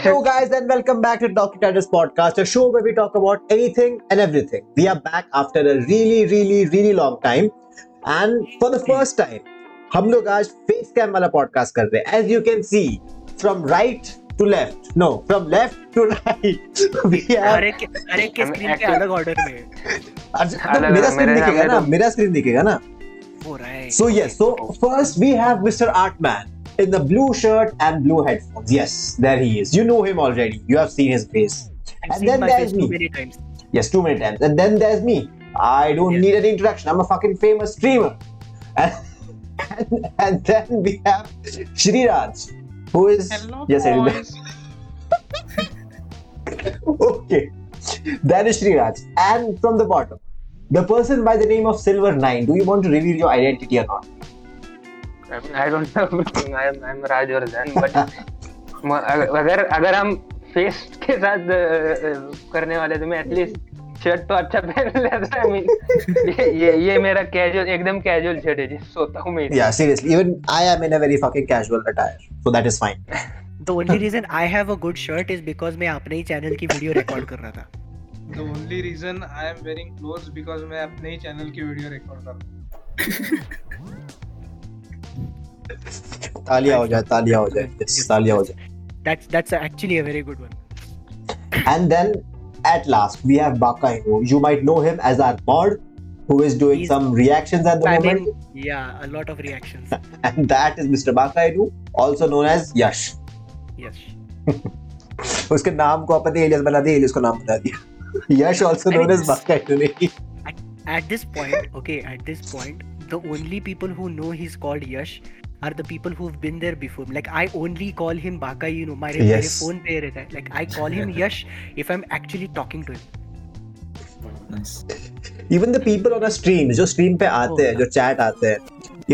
Hello, guys, and welcome back to Talkie Titles Podcast, a show where we talk about anything and everything. We are back after a really, really, really long time, and for the first time, हम लोग आज face cam वाला podcast कर रहे हैं as you can see from right to left no from left to right we have हर एक हर एक के हम स्क्रीन के actually- अलग ऑर्डर में अच्छा, अलग- मेरा स्क्रीन मेरे दिखेगा सामने ना तो- मेरा स्क्रीन दिखेगा ना हो रहा है So yes, so first we have Mr. Artman in the blue shirt and blue headphones. Yes, there he is. You know him already. You have seen his face. I've And seen then my there's face too me. many times. Yes, too many times. And then there's me. I don't Yes. need an introduction. I'm a fucking famous streamer. And, and, and then we have Shriraj, who is Hello, yes, everybody. boys. okay. That is Shriraj. And from the bottom, the person by the name of Silver Nine. Do you want to reveal your identity or not? I don't know. I'm I'm Raj Vardhan, but अगर अगर हम face के साथ अ, अ, करने वाले तो मैं at least shirt तो अच्छा पहन लेता है I mean, ये ये ये मेरा कैजुअल एकदम कैजुअल शर्ट है जिस सोता हूँ मैं Yeah, seriously. Even I am in a very fucking casual attire. So that is fine. The only reason I have a good shirt is because मैं अपने ही चैनल की वीडियो रिकॉर्ड कर रहा था The only reason I am wearing clothes because मैं अपने ही चैनल की वीडियो रिकॉर्ड कर रहा हूँ तालियां हो जाए तालियां हो जाए yes, तालियां हो जाए that's that's actually a very good one and then at last we have Bakaino you might know him as our mod who is doing He's some reactions at the spamming moment yeah a lot of reactions and that is Mr. Bakainu also known as Yash yes उसके नाम को अपन ने alias बना दिया alias को नाम बता दिया यश also I known mean, as Bakainu नहीं at this point okay at this point the only people who know he's called Yash are the people who've been there before like I only call him Baka you know my Yes. phone रहता है like I call him Yash if I'm actually talking to him Nice. even the people on a stream जो stream पे आते हैं Oh. जो chat आते हैं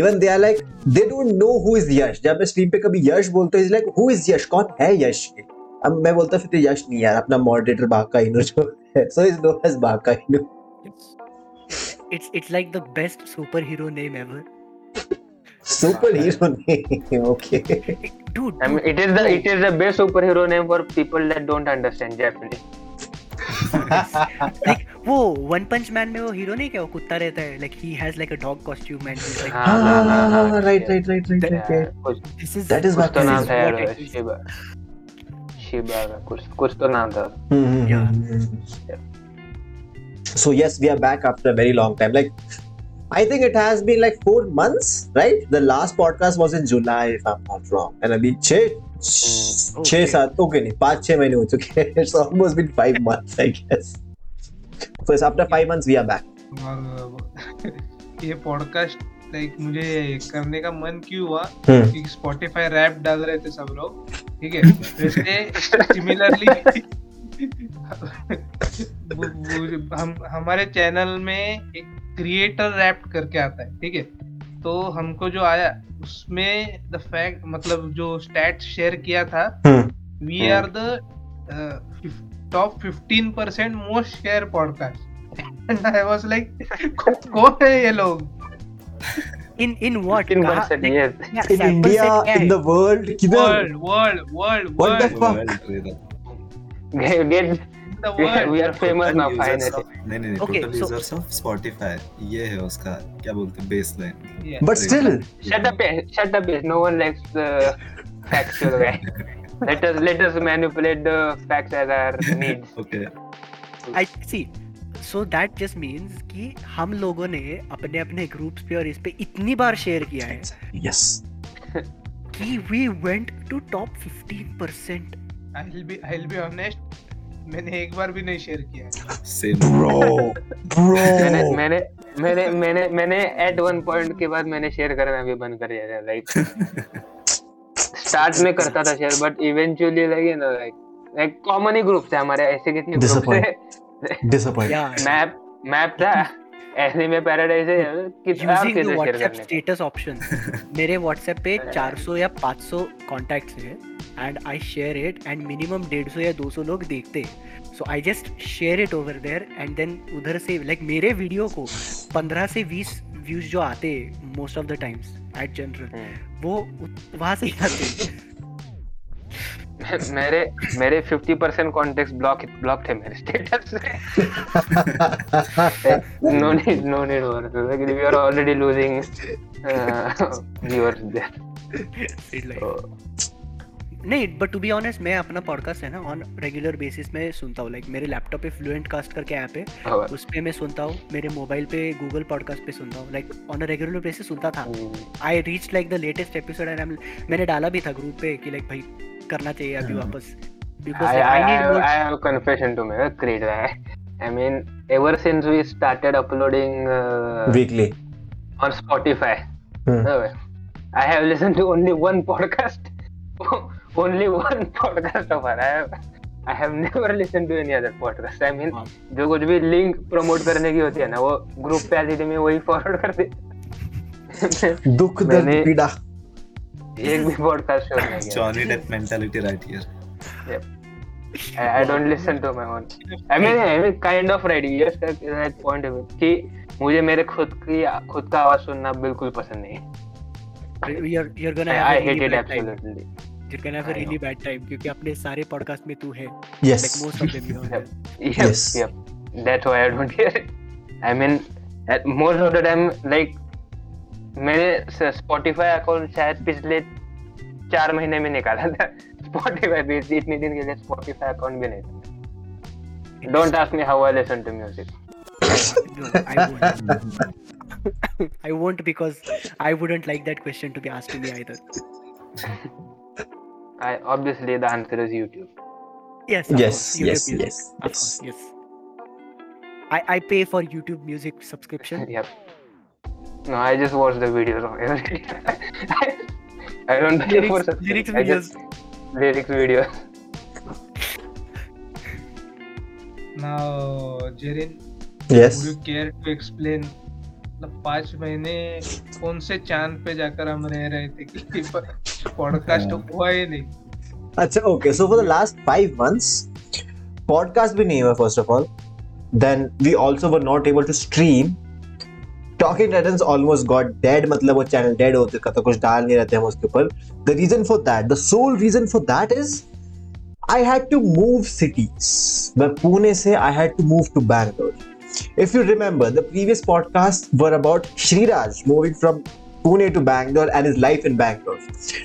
even they are like they don't know who is यश जब मैं stream पे कभी यश बोलता हूँ like who is यश कौन है यश ये अब मैं बोलता फिर तो यश नहीं यार अपना मॉडरेटर बाका इनो जो है so is known as Baka Inu it's it's like the best superhero name ever superhero नहीं okay dude, I mean, it is the it is the best superhero name for people that don't understand Japanese. like वो one पंच man में वो hero नहीं क्या वो कुत्ता रहता है he has like a dog costume and he's like हाँ, हाँ, हाँ, हाँ, हाँ right right right right That is कुछ what तो this नाम था is. शिबा शिबा का कुछ कुछ तो नाम था Yeah. So yes, we are back after a very long time. Like, I think it has been like four months, right? The last podcast was in July, if I'm not wrong. And अभी छः छः okay. सात okay नहीं पाँच छः महीने हो चुके हैं. It's almost been five months, I guess. So yes, after five months we are back. और ये पॉडकास्ट लाइक मुझे करने का मन क्यों हुआ हम्म. कि स्पॉटिफाई रैप डाल रहे थे सब लोग ठीक है वैसे सिमिलरली हम हमारे चैनल में एक क्रिएटर रैप करके आता है ठीक है? तो हमको जो आया उसमें द फैक्ट मतलब जो स्टैट्स शेयर किया था हम्म. We are the top fifteen percent most share podcast I was like कौन है ये लोग? Sample India, set क्या in है? the world, किधर? World world world What the World we are, famous now finally. of- नहीं नहीं Okay, total so- users of Spotify ये है उसका क्या बोलते हैं baseline But still, Shut up, eh, shut up, eh. No one likes the factual guy. let us let us manipulate the facts as our needs. Okay I see. So that just means कि हम लोगों ने अपने अपने groups पे और इस पे इतनी बार शेयर किया है yes. कि we went to top 15%. I will be I will be honest मैंने एक बार भी नहीं शेयर किया सेम Bro, मैंने मैंने मैंने मैंने मैंने एट वन पॉइंट के बाद मैंने शेयर करना भी बंद कर दिया था लाइक स्टार्ट में करता था share but eventually like you know like like common he group थे हमारे ऐसे कितने ग्रुप थे. Yeah. मैप मैप था ऐसे में पैराडाइज है कितना Using शेयर करने status option. मेरे WhatsApp पे 400 या 500 contacts हैं and I share it and minimum 150 या 200 लोग देखते। So I just share it over there and then उधर से लाइक like मेरे वीडियो को 15 से 20 व्यूज़ जो आते most of the times at general. वो वहाँ से ही आते मेरे मेरे 50% कॉन्टेक्स्ट ब्लॉक ब्लॉक थे मेरे स्टेटस से। No need no need like we are already losing viewers there नहीं बट टू बी ऑनेस्ट मैं अपना पॉडकास्ट है ना ऑन रेगुलर बेसिस में सुनता हूँ लाइक like, मेरे लैपटॉप पे फ्लुएंट कास्ट करके ऐप है उस पे मैं सुनता हूँ मेरे मोबाइल पे गूगल पॉडकास्ट पे सुनता हूँ लाइक ऑन रेगुलर बेसिस सुनता था I reach like the latest episode and मैंने डाला भी था ग्रुप पे कि लाइक like, भाई करना चाहिए अभी हाँ। वापस I, I, I, have, I have a confession to make. Great. I, I mean, ever since we started uploading uh, weekly on Spotify, Hmm. uh, I have listened to only one podcast. only one podcast of her. I have, I have never listened to any other podcast. I mean, जो कुछ भी link promote करने की होती है ना वो group पे आती थी मैं वही फॉरवर्ड कर दे दुख दर्द पीड़ा एक भी पॉडकास्ट छोड़ नहीं किया Johnny Depp mentality right here. I, I don't listen to my own. I mean, I mean, kind of right. Yes, that, that point of it. कि मुझे मेरे खुद की खुद का आवाज़ सुनना बिल्कुल पसंद नहीं है. you're you're gonna I, have I hate it bad time absolutely. You're gonna have a I really know. bad time क्योंकि अपने सारे पॉडकास्ट में तू है yes like most of them you know Yep. Yep, Yes. yep. That's why I don't hear it. I mean, at most of the time, like मैंने Spotify account शायद पिछले चार महीने में निकाला था Spotify पे इतने दिन के लिए Spotify अकाउंट भी नहीं था. Don't ask me how I listen to music. No, I won't. I won't because I wouldn't like that question to be asked to me either. I obviously the answer is YouTube. Yes, yes YouTube yes Music, yes Of yes course, yes. I, I pay for YouTube Music subscription. Yep. No, I just watch the videos of every. I don't pay for Lyrics, subscription. lyrics videos. just lyrics videos. Now, Jerin, yes would you care to explain मतलब पाँच महीने कौन से चाँद पे जाकर हम रह रहे थे कि पॉडकास्ट हुआ ही नहीं। अच्छा okay so for the last five months podcast भी नहीं हुआ first of all then we also were not able to stream Talking Titans almost got dead मतलब वो चैनल डेड हो चुका था कुछ डाल नहीं रहते हम उसके ऊपर. The reason for that the sole reason for that is I had to move cities मैं पुणे से I had to move to Bangalore if you remember the previous podcasts were about Shriraj moving from Pune to Bangalore and his life in Bangalore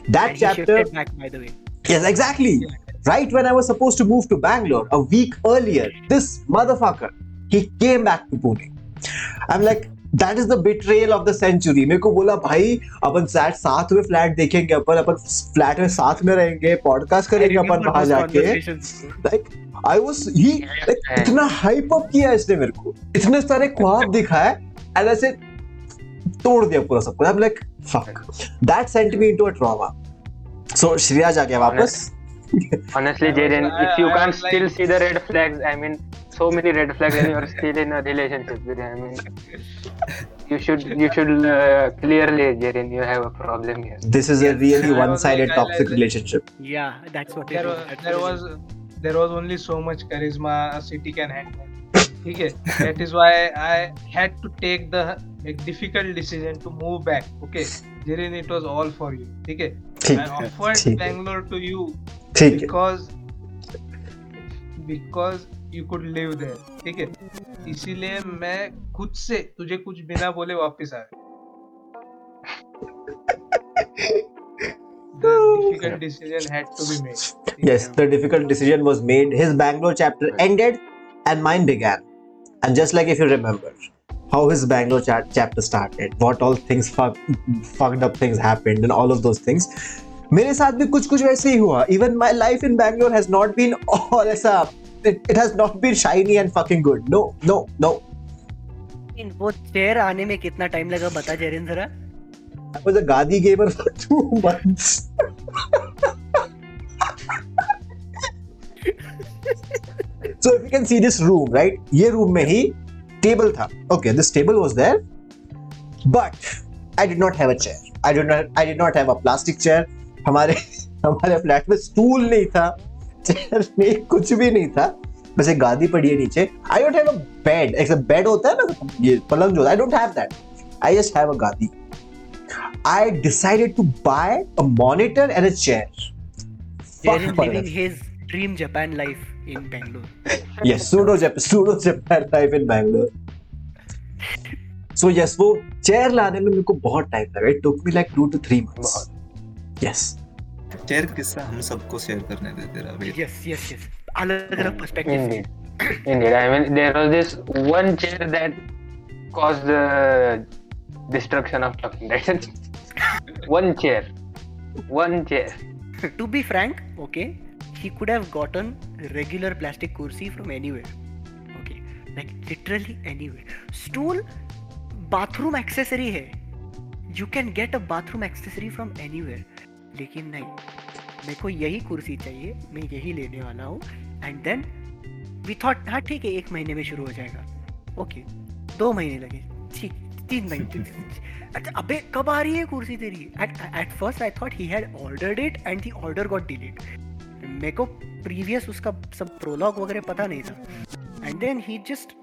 that and chapter back, by the way. Yes, exactly. Right when I was supposed to move to Bangalore a week earlier, this motherfucker he came back to Pune. I'm like, that is the betrayal of the century. मेरे को बोला भाई अपन साथ साथ में flat देखेंगे अपन अपन flat में साथ में रहेंगे पॉडकास्ट करेंगे अपन वहाँ जाके. लाइक आई वाज ही इतना हाइप अप किया इसने मेरे को। इतने सारे ख्वाब दिखाए एंड ऐसे तोड़ दिया पूरा सब कुछ। I am like fuck that sent me into a trauma so Shreyas आ गया वापस। Honestly, Jaden, if you can't still see the red flags, I mean, so many red flags, and you're still in a relationship. I mean, you should you should uh, clearly, Jaden, you have a problem here. This is yes. a really one-sided like, toxic like, relationship. Yeah, that's what. There, was, there was there was only so much charisma a city can handle. Okay, that is why I had to take the like, difficult decision to move back okay Jirin it was all for you ठीक है है। Bangalore to you ठीक है because because you could live there ठीक है इसीलिए मैं खुद से तुझे कुछ बिना बोले वापस आ The difficult decision had to be made. Yes, the difficult decision was made. His Bangalore chapter ended, and mine began. And just like if you remember, how his Bangalore cha- chapter started, what all things fuck, fucked up things happened, and all of those things. मेरे साथ भी कुछ कुछ वैसे ही हुआ even my life in Bangalore has not been all ऐसा it has not been shiny and fucking good no no no in वो चेयर आने में कितना टाइम लगा बता जेरिन जरा I was a Gadi gamer for two months. so if you can see this room, right? ये room में ही table था. Okay, this table was there, but I did not have a chair. I did not. I did not have a plastic chair. हमारे हमारे flat में stool नहीं था chair नहीं कुछ भी नहीं था बस एक गादी पड़ी है नीचे I don't have a bed एक बेड होता है ना ये पलंग जो होता है I don't have that I just have a गादी I decided to buy a monitor and a chair They're fuck living Bangladesh. his dream Japan life In Bangalore. yes pseudo pseudo Japan life in Bangalore so yes वो chair लाने में मेरे को बहुत time लगा it took me like two to three months yes chair किस्सा हम सबको शेयर करने दे तेरा वेट Yes, yes, yes. अलग अलग perspectives. Indeed. Indeed. I mean, there was this one chair that caused the destruction of Talking Dead. one chair. One chair. to be frank, okay, he could have gotten regular plastic kursi from anywhere. Okay, like literally anywhere. Stool, bathroom accessory है. You can get a bathroom accessory from anywhere. लेकिन नहीं मेरे को यही कुर्सी चाहिए मैं यही लेने वाला हूँ एंड देन वी थॉट हाँ ठीक है एक महीने में शुरू हो जाएगा ओके दो महीने लगे ठीक तीन महीने अच्छा अबे कब आ रही है कुर्सी तेरी at first I thought he had ordered it and the order got delete मेरे को प्रीवियस उसका सब प्रोलॉग वगैरह पता नहीं था। And then he just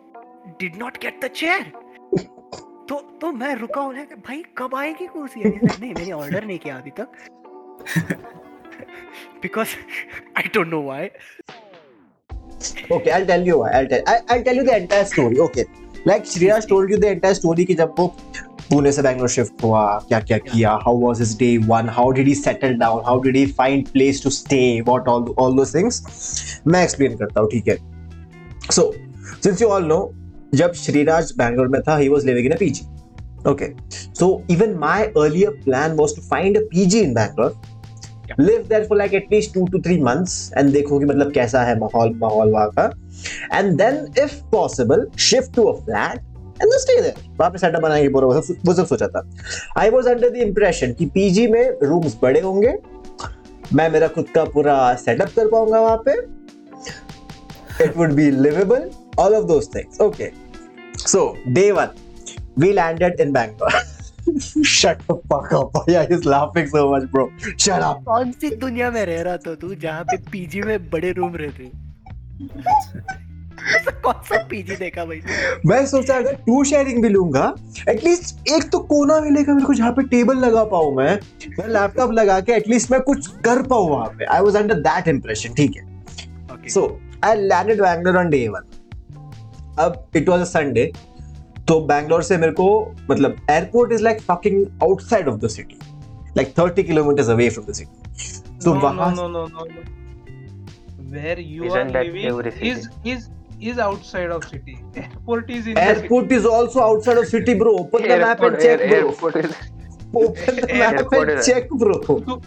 did not get the chair तो तो मैं रुका हुआ कि भाई कब आएगी कुर्सी? नहीं मैंने ऑर्डर नहीं किया अभी तक. Because I don't know why okay I tell you I tell tell you the entire story okay like Shriraj told you the entire story कि जब वो पुणे से बैंगलोर शिफ्ट हुआ क्या क्या किया how was is day one how did he settle down how did he find place to stay what all all दो things मैं एक्सप्लेन करता हूँ ठीक है? So since you all know जब श्रीराज बैंगलोर में था he was living in a PG okay so even my earlier plan was to find a PG in Bangalore live there for like at least two two three months and देखो कि मतलब कैसा है माहौल माहौल वहाँ का. And then if possible shift to a flat then stay there वहाँ पे सेटअप पूरा वो सब वो सब सोचा था I was under the impression कि PG में रूम्स बड़े होंगे मैं मेरा खुद का पूरा सेटअप कर पाऊँगा वहाँ पे it would be livable all of those things okay so day one we landed in Bangalore shut the fuck up yeah he's laughing so much bro shut up कौन सी दुनिया में रह रहा था तू जहाँ पे पीजी में बड़े रूम रहते ऐसा कौन सा पीजी देखा भाई मैं सोचा अगर टू शेयरिंग भी लूँगा एटलीस्ट एक तो कोना मिलेगा मेरे को जहाँ पे टेबल लगा पाऊँ मैं। मैं लैपटॉप लगा के एटलीस्ट मैं कुछ कर पाऊँ वहाँ पे। I was under that impression ठीक है? So I landed Bangalore on day one अब इट वाज अ संडे तो बैंगलोर से मेरे को मतलब airport is like fucking outside of the city like 30 kilometres away from the city तो वहाँ no, no. Where you Isn't are that living every city? Is is is outside of city. Airport is in the airport is also outside of city bro open the map Airport, and check air, bro airport is Airport and is- check bro city.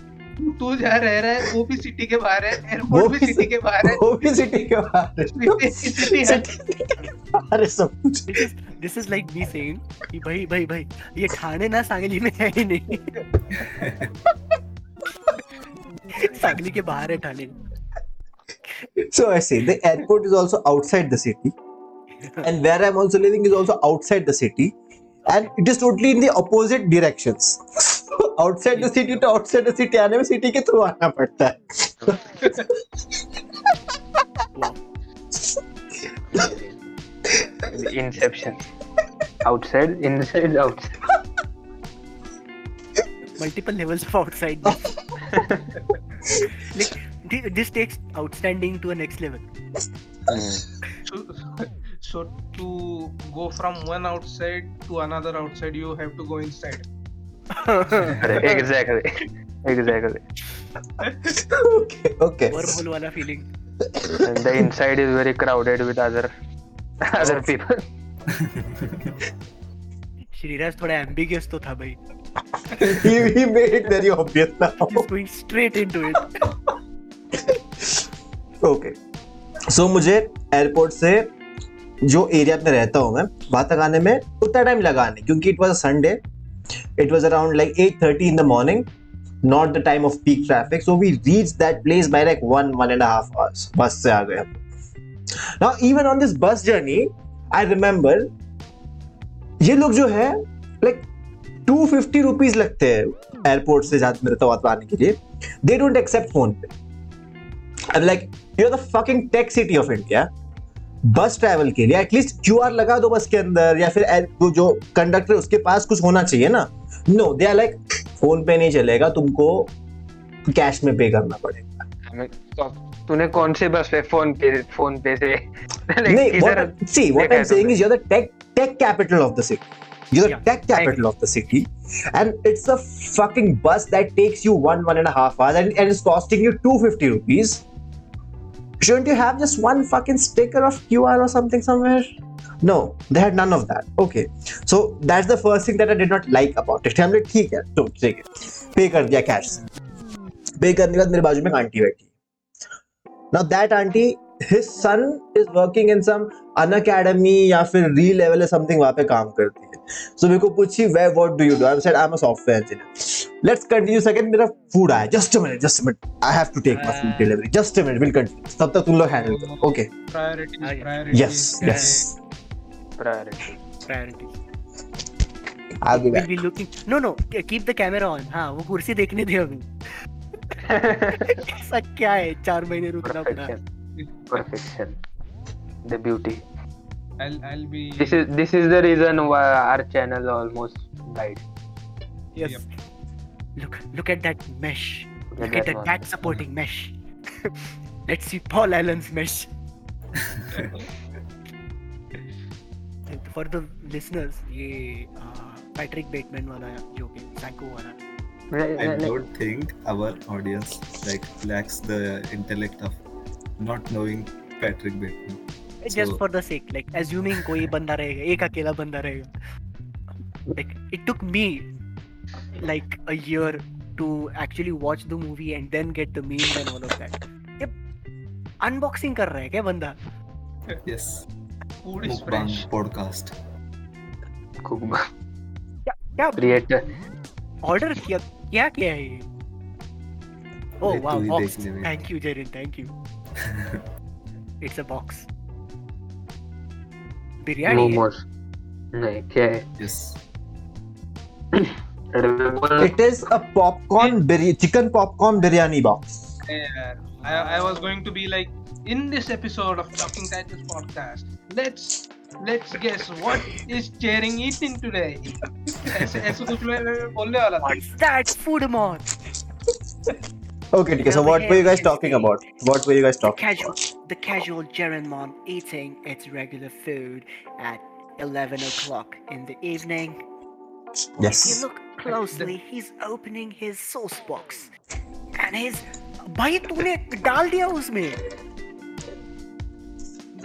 तू जहाँ रह रहा है वो भी city के बाहर है एयरपोर्ट भी सिटी के बाहर है। वो भी सिटी के बाहर है। City- city है। सिटी के सब कुछ। This is this is like me saying कि भाई भाई भाई ये ठाणे ना सांगली में है ही नहीं। सांगली के बाहर है Thane So I say the airport is also outside the city, and where I'm also living is also outside the city, and it is totally in the opposite directions. outside the city to outside the city आने में city के through आना पड़ता है. the inception. Outside, inside, outside. multiple levels of outside Thi- this takes outstanding to a next level So, so to go from one outside to another outside, you have to go inside. Exactly. Exactly. okay, okay. wormhole wala feeling And the inside is very crowded with other other people. Shriraj थोड़ा ambiguous तो था भाई he, he made it very obvious now. just going straight into it okay so मुझे airport से जो area में रहता हूँ मैं, वहाँ तक आने में उतना टाइम लगा नहीं, क्योंकि it was a Sunday it was around like 8:30 in the morning not the time of peak traffic so we reach that place by like one one and half hours bus से आ गए हम। Even on this bus journey I remember ये लोग जो है like two fifty rupees लगते हैं एयरपोर्ट से जाते मेरे तो आने के लिए. दे डोंट एक्सेप्ट फ़ोन पे। I like you are the fucking tech city of India bus travel के लिए एटलीस्ट क्यू आर लगा दो बस के अंदर या फिर वो जो कंडक्टर उसके पास कुछ होना चाहिए ना? No they are like phone पे नहीं चलेगा तुमको कैश में पे करना पड़ेगा। तो तूने कौन से बस पे फ़ोन पे फ़ोन पे से नहीं shouldn't you have just one fucking sticker of QR or something somewhere no they had none of that okay so that's the first thing that I did not like about it हमने ठीक है तो ठीक है पे कर दिया से पे करने के बाद मेरे बाजू में आंटी बैठी now that auntie his son is working in some Unacademy या फिर री लेवल है समथिंग वहाँ पे काम करती है। सो मेरे को पूछी वे what do you do I said I am a software engineer let's continue second मेरा फ़ूड आया। Just a minute just a minute I have to take my food delivery just a minute will continue तब तक तुम लोग handle करो। Okay priorities. Yes yes priority priority will be will be looking no no keep the camera on हाँ वो कुर्सी देखने दे अभी। ऐसा क्या है? चार महीने रुकना पड़ा। perfection perfection the beauty I'll, I'll be. this is this is the reason why our channel almost died Yes. Look, look at that mesh. Look Look at at that that one. back supporting mesh. Let's see Paul Allen's mesh. For the listeners, ये Patrick Bateman वाला joke है सैंको वाला I don't think our audience like lacks the intellect of not knowing Patrick Bateman. just So- for the sake like assuming कोई बंदा रहेगा एक अकेला बंदा रहेगा like it took me like a year to actually watch the movie and then get the memes and all of that ये unboxing कर रहा है क्या बंदा Yes, Food is Mukbang fresh. podcast. Kuba क्या क्या creator ऑर्डर किया क्या क्या है ये Oh wow, box. Thank you, Jarin. Thank you. It's a box. Biryani है? मोमोज नहीं क्या है Yes. बोल It is a popcorn biryani, chicken popcorn biryani box. Yeah, I, I was going to be like, in this episode of Talking Titles podcast, let's let's guess what is Cheering eating today. ऐसे ऐसे कुछ मैं मैं बोलने वाला था. What's that food mod? Okay, okay. So Over what here were you guys we can talking see about? What were you guys The talking? casual, the casual Jaren mom eating its regular food at 11 o'clock in the evening. If you Yes. look closely, he's opening his sauce box, and his भाई तूने डाल दिया उसमें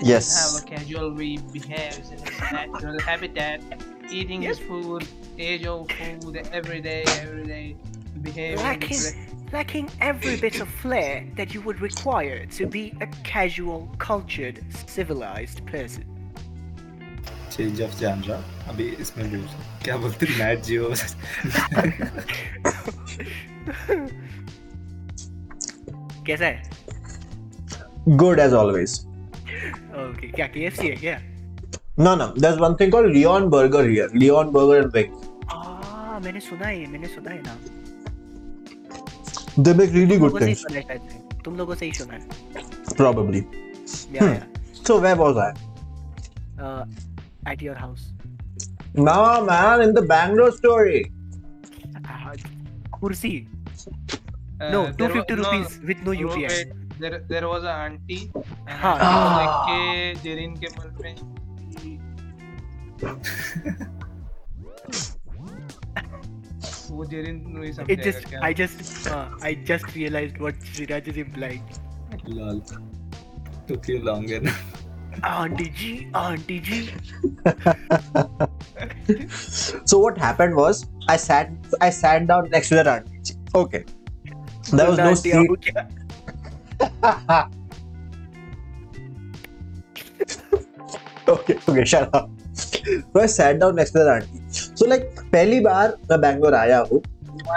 Yes. Have a casual way behaves in his natural habitat, eating his food, age old food every day, every day, behaving. lacking, lacking every bit of flair that you would require to be a casual, cultured, civilized person. Change of genre. अभी इसमें बोल क्या बोलते हैं Nat Geo कैसा है Good as always. Okay क्या KFC है क्या No, no. There's one thing called Leon Burger here. Leon Burger and Wings. आ मैंने सुना है मैंने सुना है ना They make really तुम good लोगों से ही things. सुना है शायद से। तुम लोगों से ही सुना है Probably. या Hmm. So where was I? या at your house No, man, in the Bangalore story. कुर्सी Uh, no there 250 wa- no, rupees with no no, UPI wait, There, there was an auntie. And हाँ. auntie को Ah. देख के जेरिन के मन में वो जेरिन नहीं it समझेगा just क्या I just uh, I just realized what Sriraj is implying Lol. Took you longer. Auntie G Auntie G So what happened was I sat I sat down next to that auntie. Okay. There was no Auntie, seat. आपको क्या- okay, okay, shut up. So I sat down next to that auntie. So like पहली बार मैं बैंगलोर आया हूँ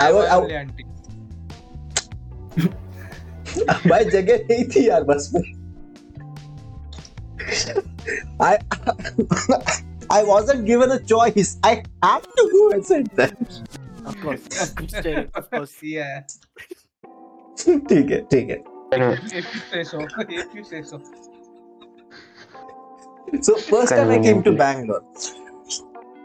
I was- I- वाले auntie भाई जगह नहीं थी यार बस में I I wasn't given a choice. I had to go and sit there. Of course, of course, of course. yeah ठीक है ठीक है if you say so if you say so So first time I came to Bangalore.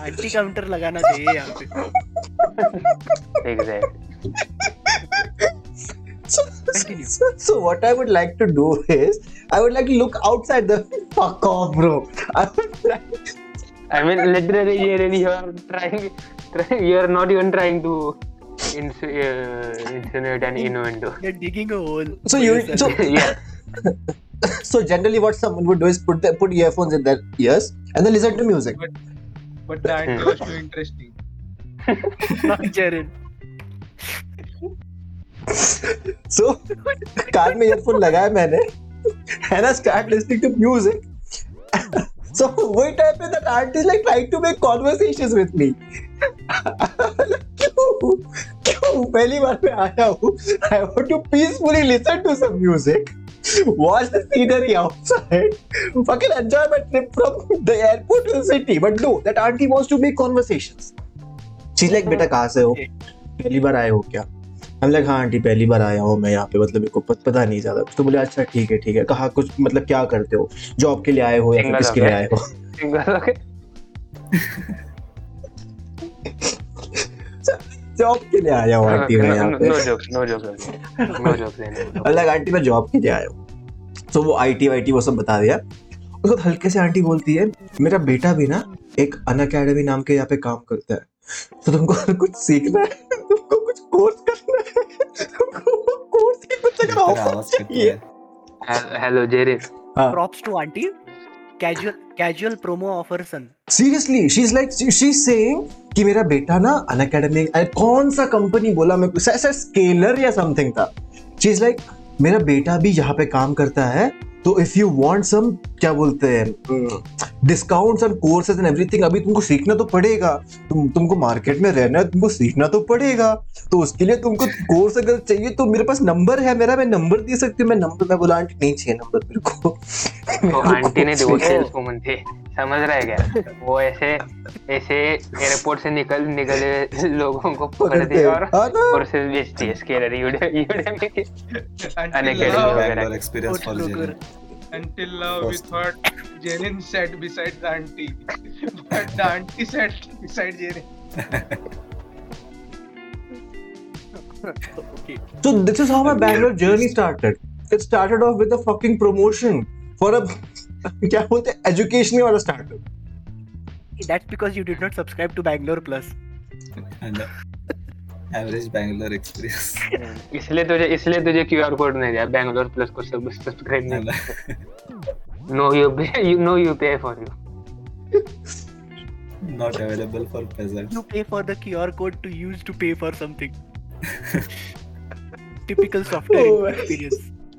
Auntie counter लगाना चाहिए यहाँ पे exact so, Continue. so, so what I would like to do is I would like to look outside the fuck off, bro. I would like I mean, literally, Jeremy, you are trying, trying, you are not even trying to ins- uh, insinuate an innuendo. You're digging a hole. So for you- yourself. so- yeah, so generally what someone would do is put the, put earphones in their ears and then listen to music. But the auntie was too interesting. Not Jaren. So car में earphone लगाया मैंने and I start listening to music. so वही time पे that auntie is like trying to make conversations with me. क्यों क्यों पहली बार मैं आया हूँ I want to peacefully listen to some music. Watch the scenery outside. Fucking enjoy my trip from the airport to the city. But no, that auntie wants to make conversations. She's like, बेटा कहाँ से हो? पहली बार आए हो क्या? हम like हाँ आंटी पहली बार आया हूँ मैं यहाँ पे मतलब मेरे को पत, नहीं ज़्यादा तो बोले अच्छा ठीक है ठीक है कहा कुछ मतलब क्या करते हो जॉब के लिए आए हो या किसके हो लिए आए हो. जॉब के लिए आया हूँ आंटी मैं यहाँ पे। no jokes, no jokes, okay. no अलग आंटी मैं जॉब के लिए आया हूँ। तो वो आई टी वाई टी वो सब बता दिया। उसके बाद हल्के से आंटी बोलती है मेरा बेटा भी ना एक अन अकेडमी नाम के यहाँ पे काम करता है। तो तुमको कुछ सीखना है तुमको कुछ कोर्स करना है तुमको कोर्स की कुछ अगर ऑफ़र चाहिए। रहा है। Hel- Hello, Jerry. हाँ casual promo offer son. Seriously she is like she saying कि मेरा बेटा ना अन अकेडमी कौन सा कंपनी बोला मैं ऐसा स्केलर या समथिंग था शी इज़ लाइक मेरा बेटा भी यहाँ पे काम करता है तो इफ़ यू वांट सम क्या बोलते हैं discounts and courses and everything अभी तुमको सीखना तो पड़ेगा। तुम तुमको मार्केट में रहना है तुमको सीखना तो पड़ेगा। तो उसके लिए तुमको कोर्स अगर चाहिए तो मेरे पास नंबर है मेरा मैं नंबर दे सकती हूँ। मैं नंबर मैं बोला आंटी नहीं चाहिए नंबर मेरे को। तो आंटी ने समझ रहा है क्या वो ऐसे ऐसे एयरपोर्ट से निकल निकले लोगों को पकड़ते और हाँ ना कोर्सेज बेचती है स्केलर यूडेमी के now, वगैरह। Bangalore experience for until now we thought Jaren sat beside the auntie, but the auntie sat beside Jaren. okay. So this is how my Bangalore journey started. It started off with a fucking promotion for a क्या बोलते हैं? Education वाला start that's because you did not subscribe to Bangalore plus average Bangalore experience इसलिए तुझे इसलिए तुझे QR code नहीं दिया बैंगलोर प्लस को सब्सक्राइब नहीं no you you know you pay for you not available for peasants you pay for the qr code to use to pay for something. Typical software oh,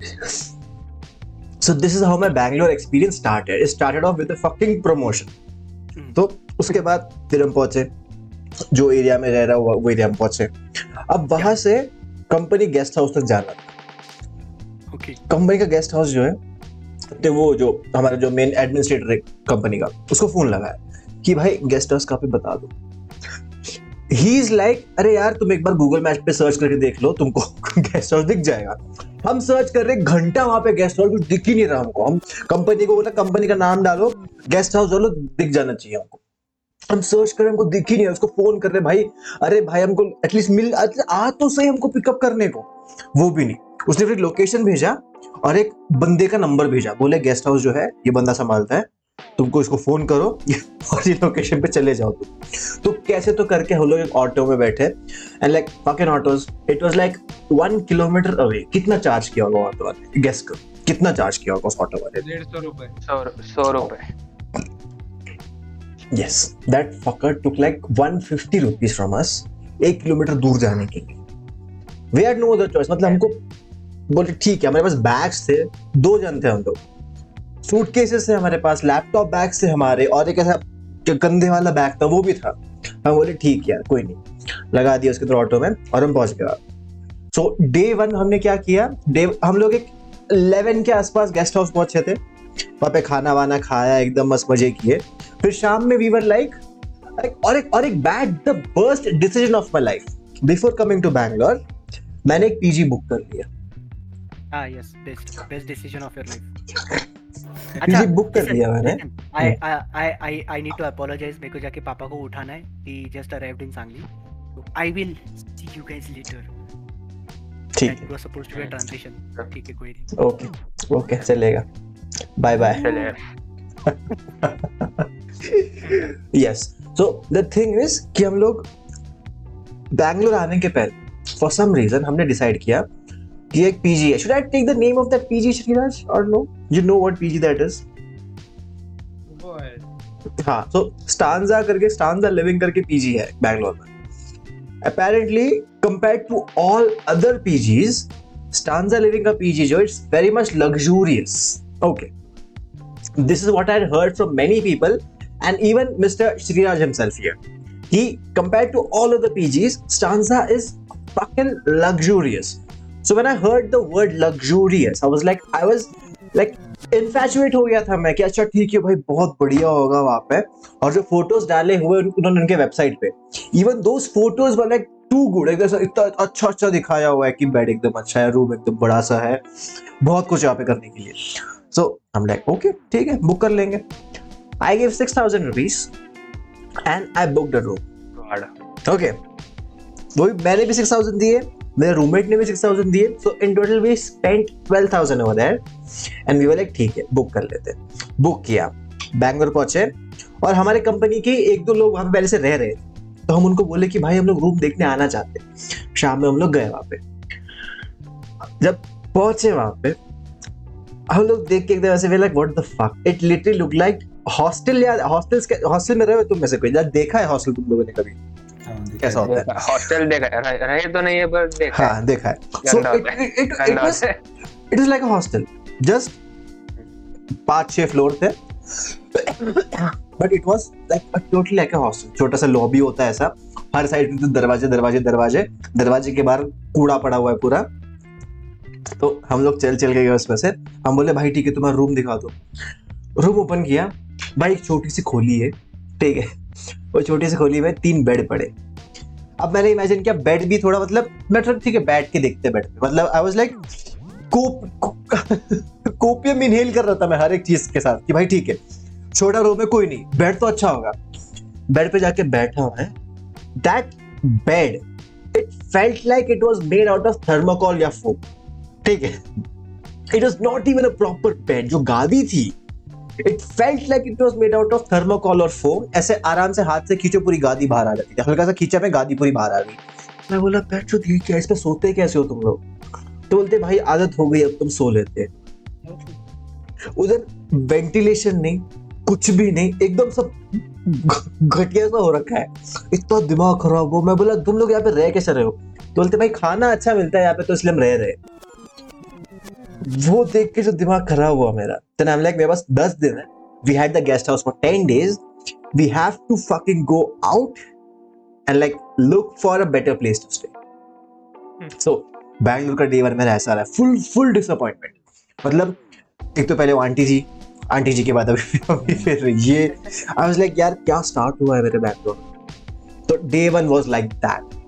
So this is how my Bangalore experience started. It started off with a fucking promotion. Hmm. तो उसके बाद फिर हम पहुँचे जो area में रह रहा हुआ वो एरिया में पहुँचे अब वहाँ से कंपनी गेस्ट हाउस तक जाना था Okay. कंपनी का गेस्ट हाउस जो है तो वो जो हमारा जो मेन एडमिनिस्ट्रेटर है कंपनी का उसको फ़ोन लगाया कि भाई गेस्ट हाउस कहाँ पे बता दो ही इज़ लाइक अरे यार तुम एक बार गूगल मैप पे सर्च करके देख लो तुमको गेस्ट हाउस दिख जाएगा हम सर्च कर रहे घंटा वहाँ पे गेस्ट हाउस कुछ दिख ही नहीं रहा हमको। हम कंपनी को बोला कंपनी का नाम डालो गेस्ट हाउस डालो दिख जाना चाहिए हमको। हम सर्च कर रहे हमको दिख ही नहीं उसको फ़ोन कर रहे भाई, अरे भाई, हमको एटलीस्ट मिल आ तो सही हमको पिकअप करने को। वो भी नहीं। उसने फिर लोकेशन भेजा और एक बंदे का नंबर भेजा। बोले गेस्ट हाउस जो है, ये बंदा संभालता है। तुमको इसको फ़ोन करो और ये लोकेशन पे चले जाओ तुम। तो कैसे तो करके हम लोग एक ऑटो में बैठे and like fucking autos it was like one kilometre away कितना चार्ज किया होगा ऑटो वाले? गेस करो कितना चार्ज किया होगा उस ऑटो वाले डेढ़ सौ रुपए। सौ रुपए। Yes that fucker took like 150 rupees from us एक किलोमीटर दूर जाने के लिए। We are no other choice मतलब हमको बोले ठीक है हमारे पास बैग्स थे दो जन थे हम लोग। सूटकेसेस थे हमारे पास लैपटॉप बैग्स थे हमारे, और एक ऐसा क- कंधे वाला बैग था, वो भी था। हम बोले, ठीक यार, कोई नहीं। लगा दिया उसके अंदर ऑटो में, और हम पहुँच गए सो डे वन हमने क्या किया? डे हम लोग एक 11 के आसपास गेस्ट हाउस पहुँचे थे। वहाँ पे खाना वाना खाया, एकदम मस्त मज़े किए। फिर शाम में वी वर लाइक और एक और एक bad the worst decision of my life before coming to Bangalore मैंने एक पीजी बुक कर लिया। हाँ yes best best decision of your life PG book कर लिया मैंने। I I I I need to apologise मेरे को जाके पापा को उठाना है। He just arrived in Sangli I will see you guys later ठीक was supposed to be transition ठीक है कोई नहीं। ओके ओके चलेगा। Bye bye yes so the thing is कि हम लोग बैंगलोर आने के पहले फॉर सम रीजन हमने डिसाइड किया कि एक पीजी है should I take the name of that PG Shriraj और no you know what PG that is Go ahead. हाँ सो स्टांजा करके स्टांजा लिविंग करके पीजी है बैंगलोर में apparently compared to all other PGs stanza living का PG जो it's very much luxurious okay this is what I had heard from many people and even Mr. Shriraj himself here he compared to all other PGs stanza is fucking luxurious so when I heard the word luxurious I was like I was like इन्फैचुएट हो गया था मैं कि अच्छा ठीक है भाई बहुत बढ़िया होगा वहाँ पे। और जो फ़ोटोज़ डाले हुए उन्होंने उनके वेबसाइट पे। Even those photos were like too good एकदम इतना अच्छा अच्छा दिखाया हुआ है कि बेड एकदम अच्छा है रूम एकदम बड़ा सा है। बहुत कुछ यहाँ पे करने के लिए। सो हम लाइक ओके ठीक है बुक कर लेंगे। I give six thousand rupees and I book the room okay वो भी मैंने भी सिक्स थाउज़ेंड दिए। मेरे रूममेट ने भी सिक्स थाउज़ेंड दिए so in total we spent twelve thousand over there and we were like ठीक है बुक कर लेते बुक किया बैंगलोर पहुँचे, और हमारे कंपनी के एक दो लोग वहाँ पे पहले से रह रहे थे। तो हम उनको बोले कि, भाई, हम लोग रूम देखने आना चाहते शाम में हम लोग गए वहाँ पे। जब पहुँचे वहाँ पे, हम लोग देख के एकदम ऐसे like what the fuck it literally look like hostel या हॉस्टल्स के हॉस्टल में रहे हो तुम में से कोई? देखा है हॉस्टल तुम लोगों ने कभी? कैसा होता है? हॉस्टल देखा रहे- तो नहीं है पर देखा हाँ देखा है। सो इट है। Is like a hostel just पाँच छह फ्लोर थे। But it was like totally like a hostel छोटा सा लॉबी होता है ऐसा। हर साइड में दरवाजे दरवाजे दरवाजे। दरवाजे के बाहर कूड़ा पड़ा हुआ है पूरा। तो हम लोग चल चल के गए उसमें से। हम बोले भाई ठीक है तुम्हारा रूम दिखा दो। रूम ओपन किया। भाई एक छोटी सी खोली है। ठीक है। वो छोटी सी खोली में तीन बेड पड़े। अब मैंने इमेजिन किया बेड भी थोड़ा मतलब मैं ठीक है, बैठ के देखते बेड पे। मतलब I was like cope copium inhale कर रहा था मैं हर एक चीज़ के साथ कि भाई ठीक है, छोटा रूम है, कोई नहीं बेड तो अच्छा होगा। बेड पे जाके बैठा हुआ है that bed it felt like it was made out of thermocol या फोम ठीक है। It was not even a proper bed जो गादी थी it felt like it was made out of thermocol और फोम ऐसे आराम से हाथ से खींचो, पूरी गादी बाहर आ जाती थी। हल्का सा खींचा में गादी पूरी बाहर आ गई। मैं बोला, बैठ जो ये क्या इस पे सोते कैसे हो तुम लोग? तो बोलते, भाई, आदत हो गई, अब तुम सो लेते उधर वेंटिलेशन नहीं, कुछ भी नहीं, एकदम सब घटिया सा हो रखा है। इतना दिमाग खराब हो मैं बोला, तुम लोग यहाँ पे रह कैसे रहे हो? तो बोलते, भाई, खाना अच्छा मिलता है यहाँ पे तो इसलिए हम रह रहे हैं। वो देख के जो दिमाग खराब हुआ मेरा। देन आई एम लाइक मेरे पास 10 दिन है। We had the guest house for 10 days we have to fucking go out and like look for a better place to stay so Bangalore का डे वन मेरा ऐसा रहा। फुल फुल डिसअपॉइंटमेंट मतलब एक तो पहले वो आंटी जी आंटी जी के बाद अभी अभी फिर ये आई वाज लाइक यार क्या स्टार्ट हुआ है मेरे बैंगलोर तो day one was like that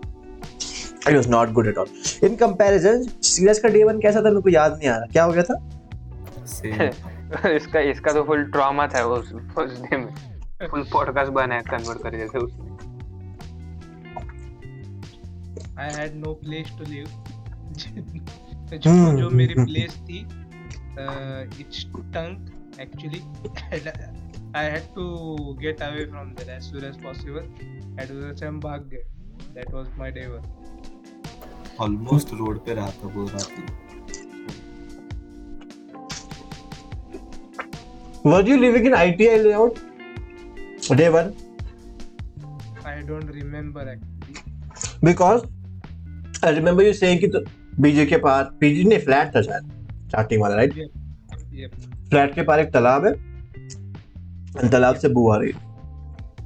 it was not good at all in comparison serious का डे वन कैसा था? मेरे को याद नहीं आ रहा। क्या हो गया था? इसका इसका तो फुल ट्रॉमा था उस उस डे में। फुल पॉडकास्ट बनाया कन्वर्ट कर जैसे उसने। I had no place to live. जो. जो मेरी प्लेस थी it stunk actually. And I had to get away from there as soon as possible. And उधर से हम भाग गए that was my day one. Almost road पे रहा था वो रात Were you living in ITI layout? Day one? I don't remember actually Because I remember you saying कि तो बीजे के पास बीजे नहीं फ्लैट था शायद स्टार्टिंग वाला राइट yep फ्लैट के पास एक तालाब है and तालाब से बू आ रही है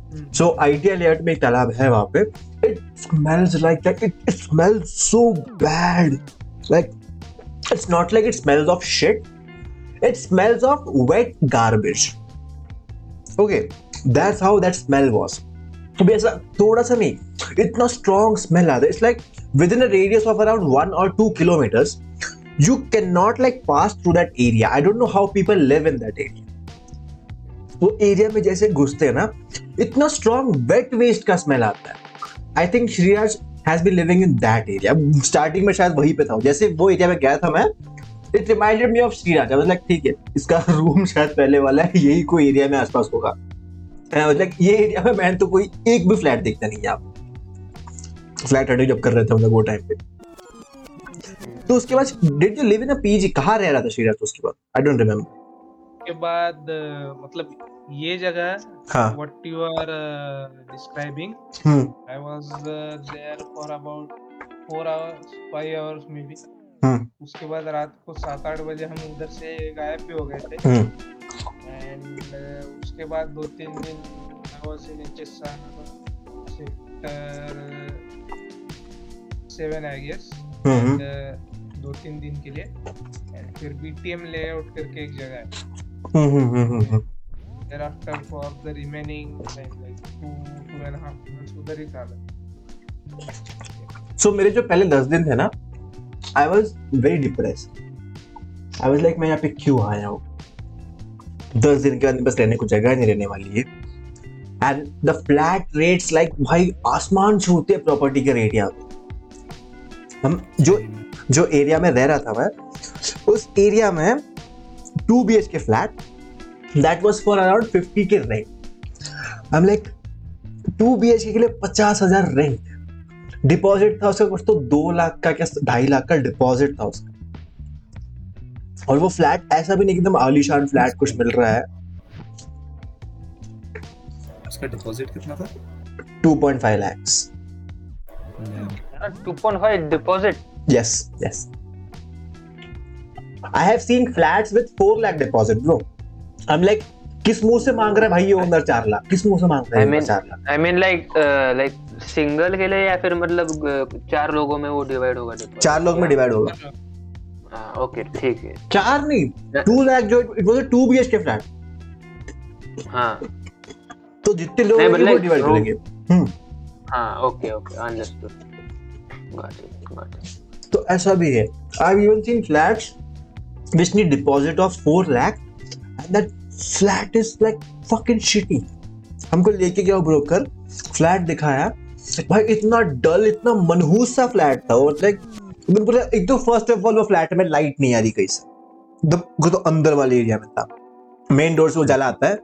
Hmm. सो आईटीआई लेआउट में एक तालाब है वहाँ पे it smells like that. It, it smells so bad. Like it's not like it smells of shit. It smells of wet garbage. Okay, that's how that smell was. तो भी ऐसा थोड़ा सा नहीं इतना स्ट्रॉन्ग स्मेल आता है it's like within a radius of around one और two kilometres you can not like pass through that area I don't know how people live in that area वो एरिया में जैसे घुसते हैं ना इतना स्ट्रॉन्ग वेट वेस्ट का smell आता है I think Shriraj has been living in that area starting में शायद वहीं पे था। जैसे वो एरिया में गया था मैं it reminded me of Shriraj I was like ठीक है, इसका रूम शायद पहले वाला है, यही कोई एरिया में आसपास होगा। लाइक ये एरिया में मैंने तो कोई एक भी फ्लैट देखता नहीं यहाँ फ्लैट हटे जब कर रहे थे हम लोग वो टाइम पे। तो उसके बाद did you live in a PG कहाँ रह रहा था श्रीराज उसके बाद? आई डोंट रिमेम्बर के बाद मतलब ये जगह uh, describing hmm. I was uh, there for about four hours five hours maybe. हम्म। उसके बाद रात को सात आठ बजे हम उधर से गायब भी हो गए थे। हम्म। एंड उसके बाद दो तीन दिन was in HSR sector seven I guess hmm दो तीन दिन के लिए। फिर बीटीएम लेआउट करके एक जगह है। Thereafter for the remaining like, like two two and a half months उधर ही था ना I was very depress I was like मैं यहाँ पे क्यों आया हूँ? दस दिन के बाद बस रहने को जगह नहीं रहने वाली है। And the flat rates like भाई आसमान छूते प्रॉपर्टी के रेट यहाँ पे। हम जो जो एरिया में रह रहा था मैं उस एरिया में two B H K flat that was for around fifty K rent हम like two B H K लिए पचास हज़ार रेंट डिपॉजिट था उसका कुछ तो दो लाख का क्या ढाई लाख का डिपॉजिट था उसका। और वो फ्लैट ऐसा भी नहीं एकदम आलिशान फ्लैट कुछ मिल रहा है। उसका डिपॉजिट कितना था? 2.5 lakhs. Two point five deposit yes yes. I have seen flats with 4 lakh deposit bro i'm like किस मुँह से मांग रहा है भाई ये ओनर चार लाख किस मुँह से मांग रहा है mean- चार lakh I mean like like single के लिए या फिर मतलब चार लोगों में वो डिवाइड होगा? चार लोग में डिवाइड होगा। हाँ, ओके ठीक है। चार नहीं टू लाख जो it was a two BHK flat हाँ। तो जितने लोग होंगे वो डिवाइड करेंगे। हाँ okay okay understood got it got it तो ऐसा भी है। I have even seen flats which need deposit of 4 lakh that flat is, like, fucking shitty. हमको लेके गया ब्रोकर फ्लैट दिखाया। भाई, इतना डल इतना मनहूस सा फ्लैट था और लाइक बिल्कुल एक तो फ़र्स्ट ऑफ़ ऑल वो फ्लैट में लाइट नहीं आ रही कहीं से। वो तो अंदर वाले एरिया में था। मेन डोर से उजाला आता है।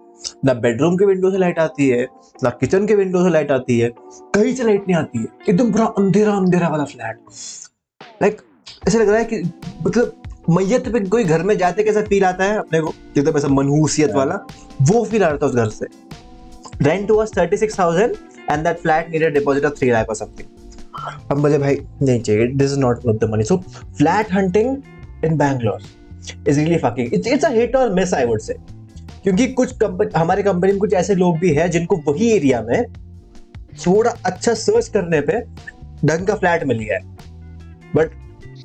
ना बेडरूम के विंडो से लाइट आती है, ना किचन के विंडो से लाइट आती है, कहीं से लाइट नहीं आती है। एकदम पूरा अंधेरा अंधेरा वाला फ्लैट लाइक ऐसा लग रहा है कि मतलब मैयत पे कोई घर में जाते कैसा फील आता है? अपने को एकदम ऐसा मनहूसियत वाला वो फील आ रहा था उस घर से। Rent was 36000 and that flat needed deposit of 3 lakh और समथिंग हम बोले भाई नहीं चाहिए this is not worth the money so flat hunting in Bangalore is really fucking it's it's a hit और मिस आई वुड से क्योंकि कुछ company हमारे कंपनी में कुछ ऐसे लोग भी हैं जिनको वही एरिया में थोड़ा अच्छा सर्च करने पे ढंग का फ्लैट मिल गया है। बट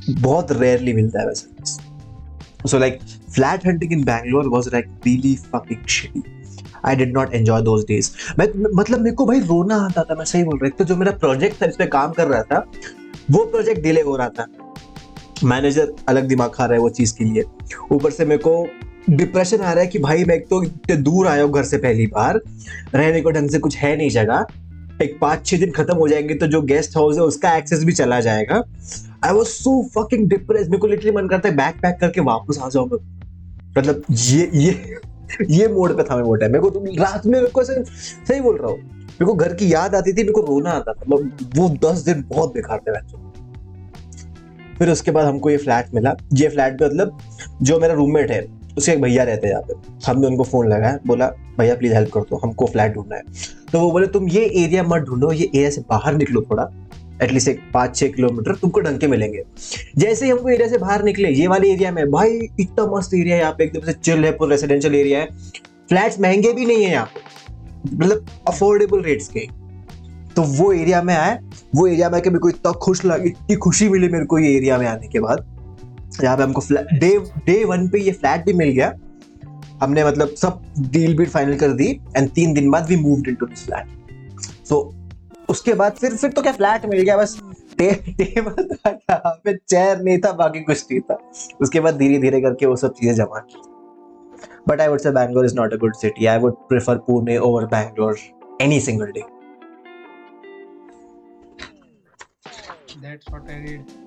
बहुत रेयरली मिलता है वैसे so like flat hunting in Bangalore was like really fucking shitty I did not enjoy those days मैं मतलब मेरे को भाई रोना आता था, मैं सही बोल रहा एक तो जो मेरा प्रोजेक्ट था इस पे काम कर रहा था, वो प्रोजेक्ट डिले हो रहा था। मैनेजर अलग दिमाग खा रहा है वो चीज़ के लिए। ऊपर से मेरे को डिप्रेशन आ रहा है कि भाई मैं एक तो इतने दूर आया हूँ घर से पहली बार। रहने को ढंग से कुछ है नहीं जगह। एक पाँच छह दिन खत्म हो जाएँगे तो जो गेस्ट हाउस है, उसका एक्सेस भी चला जाएगा। I was so fucking depress मेरे को लिटरली मन करता है बैक पैक करके वापस आ जाऊँ मैं। मतलब ये ये ये मोड पे था मैं टाइम मेरे को रात में मेरे को सही बोल रहा हूँ। मेरे को घर की याद आती थी, मेरे को रोना आता था। मतलब वो दस दिन बहुत बेकार थे बच्चों। फिर उसके बाद हमको ये फ्लैट मिला। ये फ्लैट मतलब जो मेरा रूममेट है उसके एक भैया रहते हैं यहाँ पे। हमने उनको फ़ोन लगाया, बोला, भैया प्लीज़ हेल्प कर दो, हमको फ्लैट ढूंढना है। तो वो बोले, तुम ये एरिया मत ढूंढो, ये एरिया से बाहर निकलो थोड़ा। एटलीस्ट एक पाँच छः किलोमीटर तुमको ढंग के मिलेंगे। जैसे ही हमको एरिया से बाहर निकले, ये वाले एरिया में, भाई, इतना मस्त एरिया है यहाँ पे, एकदम से चिल है, पूरा रेसिडेंशियल एरिया है। फ्लैट्स महँगे भी नहीं है यहाँ मतलब अफोर्डेबल रेट्स के। तो वो एरिया में आए, वो एरिया में आके मेरे को इतना खुश लगा, इतनी खुशी मिली मेरे को ये एरिया में आने के बाद। यहाँ पे हमको डे डे वन पे ये फ्लैट भी मिल गया। हमने मतलब सब डील भी फाइनल कर दी एंड तीन दिन बाद we moved into this flat so उसके बाद फिर फिर तो क्या फ्लैट मिल गया बस टे, टेबल था पे चेयर नहीं था बाकी कुछ नहीं था। उसके बाद धीरे धीरे करके वो सब चीज़ें जमा की। But I would say Bangalore is not a good city I would prefer Pune over Bangalore any single day That's what I read.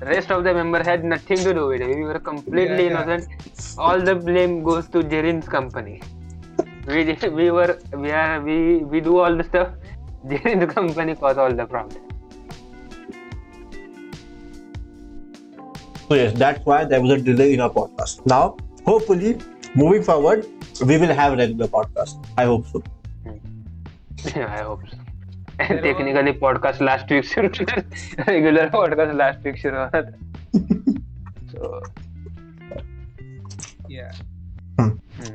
rest of the member had nothing to do with it. We were completely Yeah, yeah. innocent. All the blame goes to Jaren's company. We did- we were we are we we do all the stuff. Jaren's company caused all the problem. So yes, that's why there was a delay in our podcast. Now, hopefully, moving forward, we will have regular podcast. I hope so. Yeah, I hope so. Technically podcast last week शुरू regular podcast last week शुरू होणार सो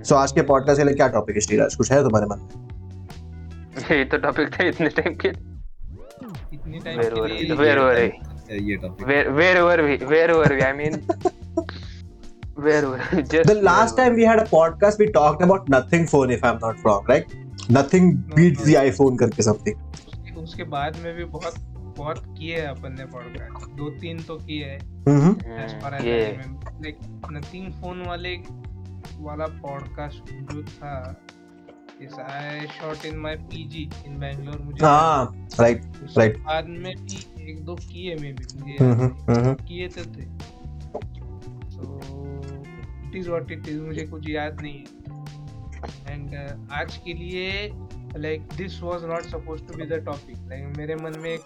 सो आज के podcast के लिए क्या topic है श्रीराज कुछ है तुम्हारे मन में? ये तो टॉपिक था इतने टाइम के लास्ट टाइम अबाउट करके समथिंग उसके, बाद में भी बहुत बहुत किए हैं अपन ने पॉडकास्ट दो तीन तो किए हैं. Like नथिंग फ़ोन वाले वाला पॉडकास्ट जो था इस I shot in my PG in Bangalore मुझे हाँ. उसके right. बाद में भी एक दो किए में भी मुझे है। किए तो थे so it is what it is मुझे कुछ याद नहीं है एंड आज के लिए like this was not suppose to be the topic like मेरे मन में एक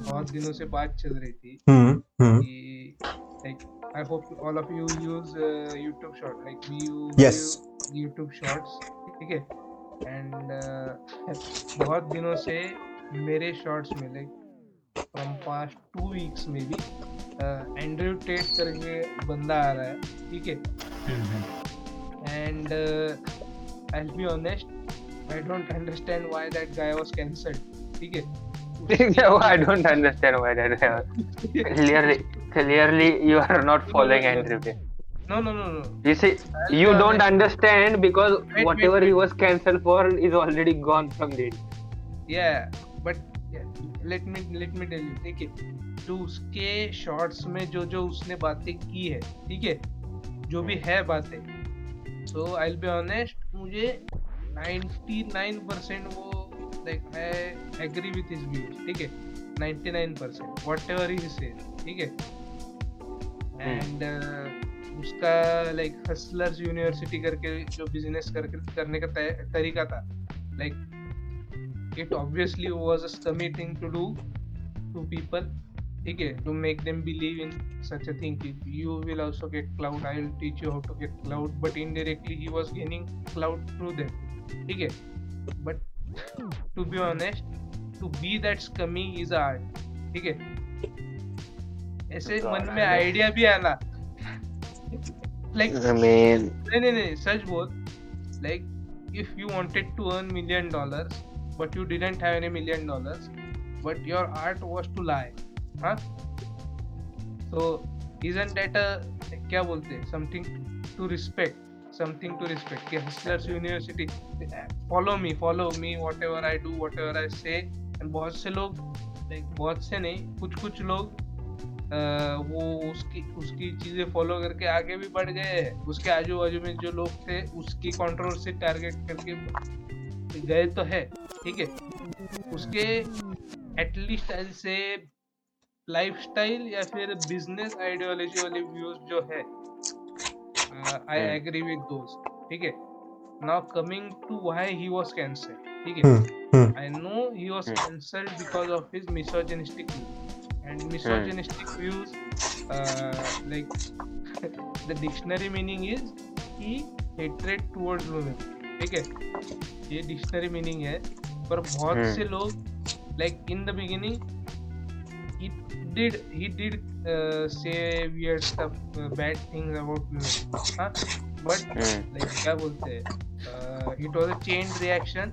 बहुत दिनों से बात चल रही थी हम्म, हम्म. कि like I hope all of you use uh, YouTube short like we use Yes. YouTube shorts ठीक है and uh, बहुत दिनों से मेरे शॉर्ट्स में like from past two weeks में भी एंड्रयू टेट करके बंदा आ रहा है ठीक है and I be honest I don't understand why that guy was cancelled ठीक है? I don't understand why that clearly clearly you are not following Andrew no no no no you see you don't understand because whatever he was cancelled for is already gone from that या but let me let me tell you ठीक है? टू उसके shorts में जो जो उसने बातें की है ठीक है? जो भी है बातें so I will be honest मुझे 99 परसेंट वो like I agree with his views ठीक है? 99 परसेंट वॉट ही से ठीक है? Hmm. एंड उसका लाइक हसलर्स यूनिवर्सिटी करके जो बिज़नेस करके करने का तरीका था। Like it obviously was a scummy thing to do to people ठीक है? To make them believe in such a thing you will also get clout I will teach you how to get clout but indirectly he was gaining clout through them them okay but to be honest to be that scummy is art ठीक है ऐसे मन में idea भी आना like I mean, नहीं नहीं नहीं सच बोल like if you wanted to earn million dollars but you didn't have any million dollars but your art was to lie huh so isn't that a क्या बोलते हैं something to respect something to respect. कि hustlers university follow me follow me whatever I do whatever I say. And बहुत से लोग like बहुत से नहीं कुछ कुछ लोग अह, वो उसकी उसकी चीज़ें फॉलो करके आगे भी बढ़ गए हैं। उसके आजू बाजू में जो लोग थे उसकी कंट्रोवर्सी टारगेट करके गए तो है ठीक है? उसके एटलीस्ट ऐसे लाइफस्टाइल या फिर बिज़नेस आइडियोलॉजी वाले व्यूज़ जो है आई एग्री विद दो ठीक है? Now coming to why he was cancelled ठीक है? I know he was cancelled because of his misogynistic and misogynistic views like the dictionary meaning is he hatred towards women ठीक है? ये dictionary meaning है. पर बहुत hmm. से लोग like in the beginning he did he did uh, say weird stuff uh, bad things about women huh? but Hmm. like क्या बोलते हैं it was a chain reaction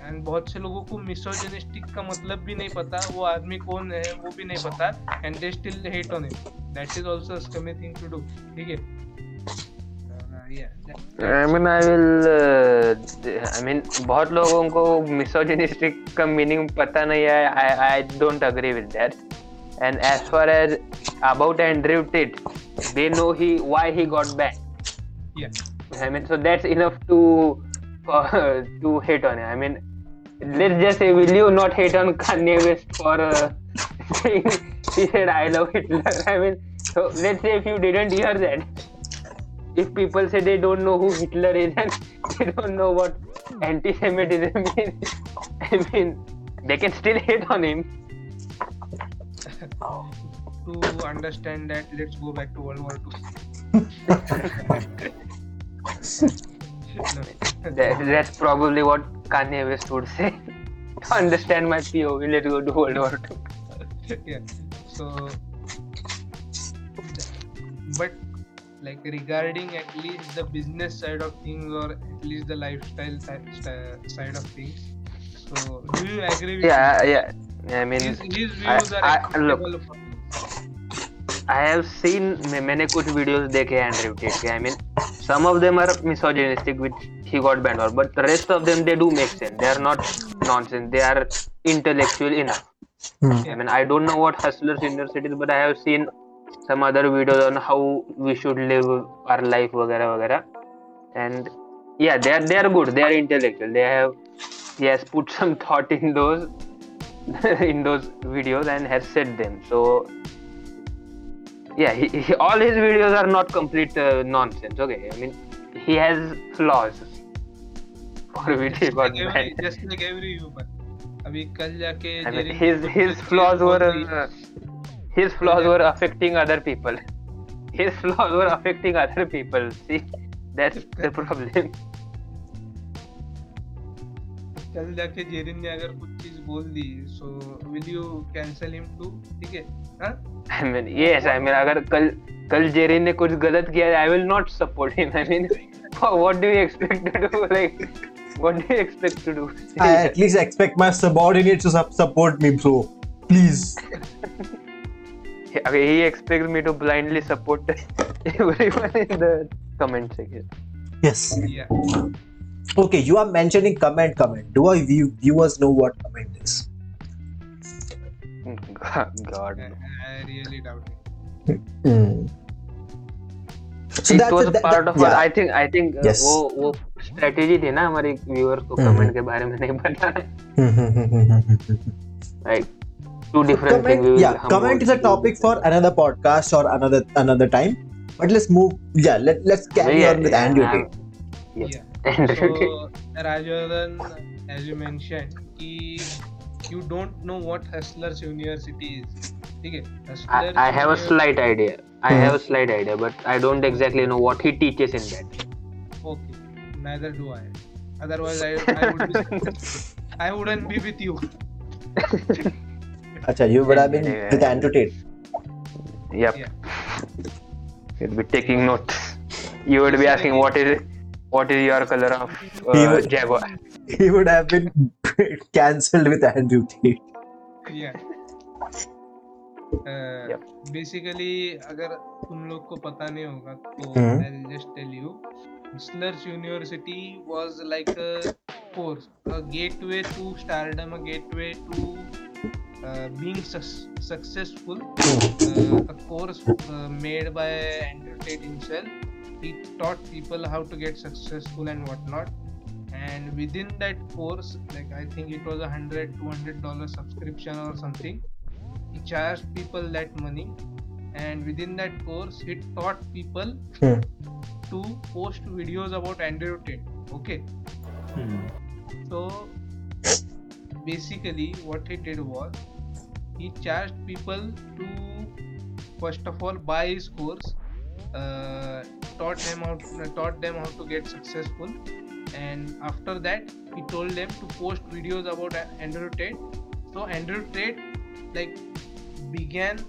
and बहुत से लोगों को मिसोजिनिस्टिक का मतलब भी नहीं पता वो आदमी कौन है वो भी नहीं पता and they still hate on him that is also a scummy thing to do ठीक है Uh, mean, I will. Uh, I mean, बहुत लोगों को misogynistic का meaning पता नहीं है. I I don't agree with that. And as far as about Andrew Tate, they know he why he got banned. yeah I mean, so that's enough to uh, to hate on him. I mean, let's just say, will you not hate on Kanye West for uh, saying he said I love Hitler? I mean, so let's say if you didn't hear that, if people say they don't know who Hitler is and they don't know what anti-Semitism is, I mean, they can still hate on him. To understand that let's go back to world war ii. That, that's probably what Kanye West would say. to understand my POV, let's go to World War II. yeah so but like regarding at least the business side of things or at least the lifestyle si- sti- side of things so do you agree with Yeah, yeah. I mean, his, his views I- are I- acceptable for I have seen मैं- मैंने कुछ videos देखे हैं Andrew Tate के. I mean, some of them are misogynistic, which he got banned for, but the rest of them they do make sense. They are not nonsense. They are intellectual enough. Hmm. I mean, I don't know what Hustlers University is, but I have seen some other videos on how we should live our life, वगैरह वगैरह. And yeah, they are they are good. They are intellectual. They have he has put some thought in those in those videos and has said them. So yeah, he, he, all his videos are not complete uh, nonsense. Okay, I mean he has flaws for which he just got like every, banned. just like every human अभी कल जाके I mean, Jerry his ने his कुछ flaws बोल were the. uh, his flaws were affecting other people. His flaws were affecting other people. See, that's the problem. कल जाके जेरिन ने अगर कुछ चीज बोल दी so will you cancel him too ठीक है हाँ I mean, yes, I mean, अगर कल कल जेरी ने कुछ गलत किया, I will not support him. I mean, what do you expect to do? Like, what do you expect to do? I at least expect my subordinates to sup- support me, bro. Please. Okay, he expects me to blindly support everyone in the comment section. Yes. या Okay, you are mentioning comment, comment. Do our view- viewers know what comment is? God. no. I really doubt Hmm. So it that's was a- a that- part that- of our, yeah. I think I think uh, Yes. वो वो strategy थी ना हमारी viewers को हम्म। comment के बारे में नहीं बताना Hmm, like two different comment, things we will yeah, हम comment both is a do topic for different. another podcast or another another time. But let's move. Yeah, let let's carry Yeah, on with yeah, Andrew I'm- Tate. yeah. Yeah. so rather than as you mentioned he you don't know what hustlers university is. okay I, I have a slight idea. I have a hmm. slight idea but i don't exactly know what he teaches in that. Okay. Neither do i. Otherwise i, I would be, i wouldn't be with you. Acha, you would have been yeah. with Andrew Tate. Yep. Yeah. You'd be taking notes. You would be asking what is it? What is your color of uh, He uh, would- Jaguar? He would have been cancelled with Andrew Tate. Yeah. uh, Yep. Basically अगर तुम लोग को पता नहीं होगा तो हम्म। Just tell you University was like a course, a gateway to stardom, a gateway to uh, being sus- successful. Uh, a course uh, made by Andrew Tate himself. He taught people how to get successful and whatnot. And within that course, like I think it was a hundred, two hundred dollar subscription or something. He charged people that money, and within that course, he taught people Hmm. to post videos about Andrew Tate. Okay, Hmm. so basically what he did was he charged people to first of all buy his course uh, taught them how to, taught them how to get successful and after that he told them to post videos about Andrew Tate so Andrew Tate like began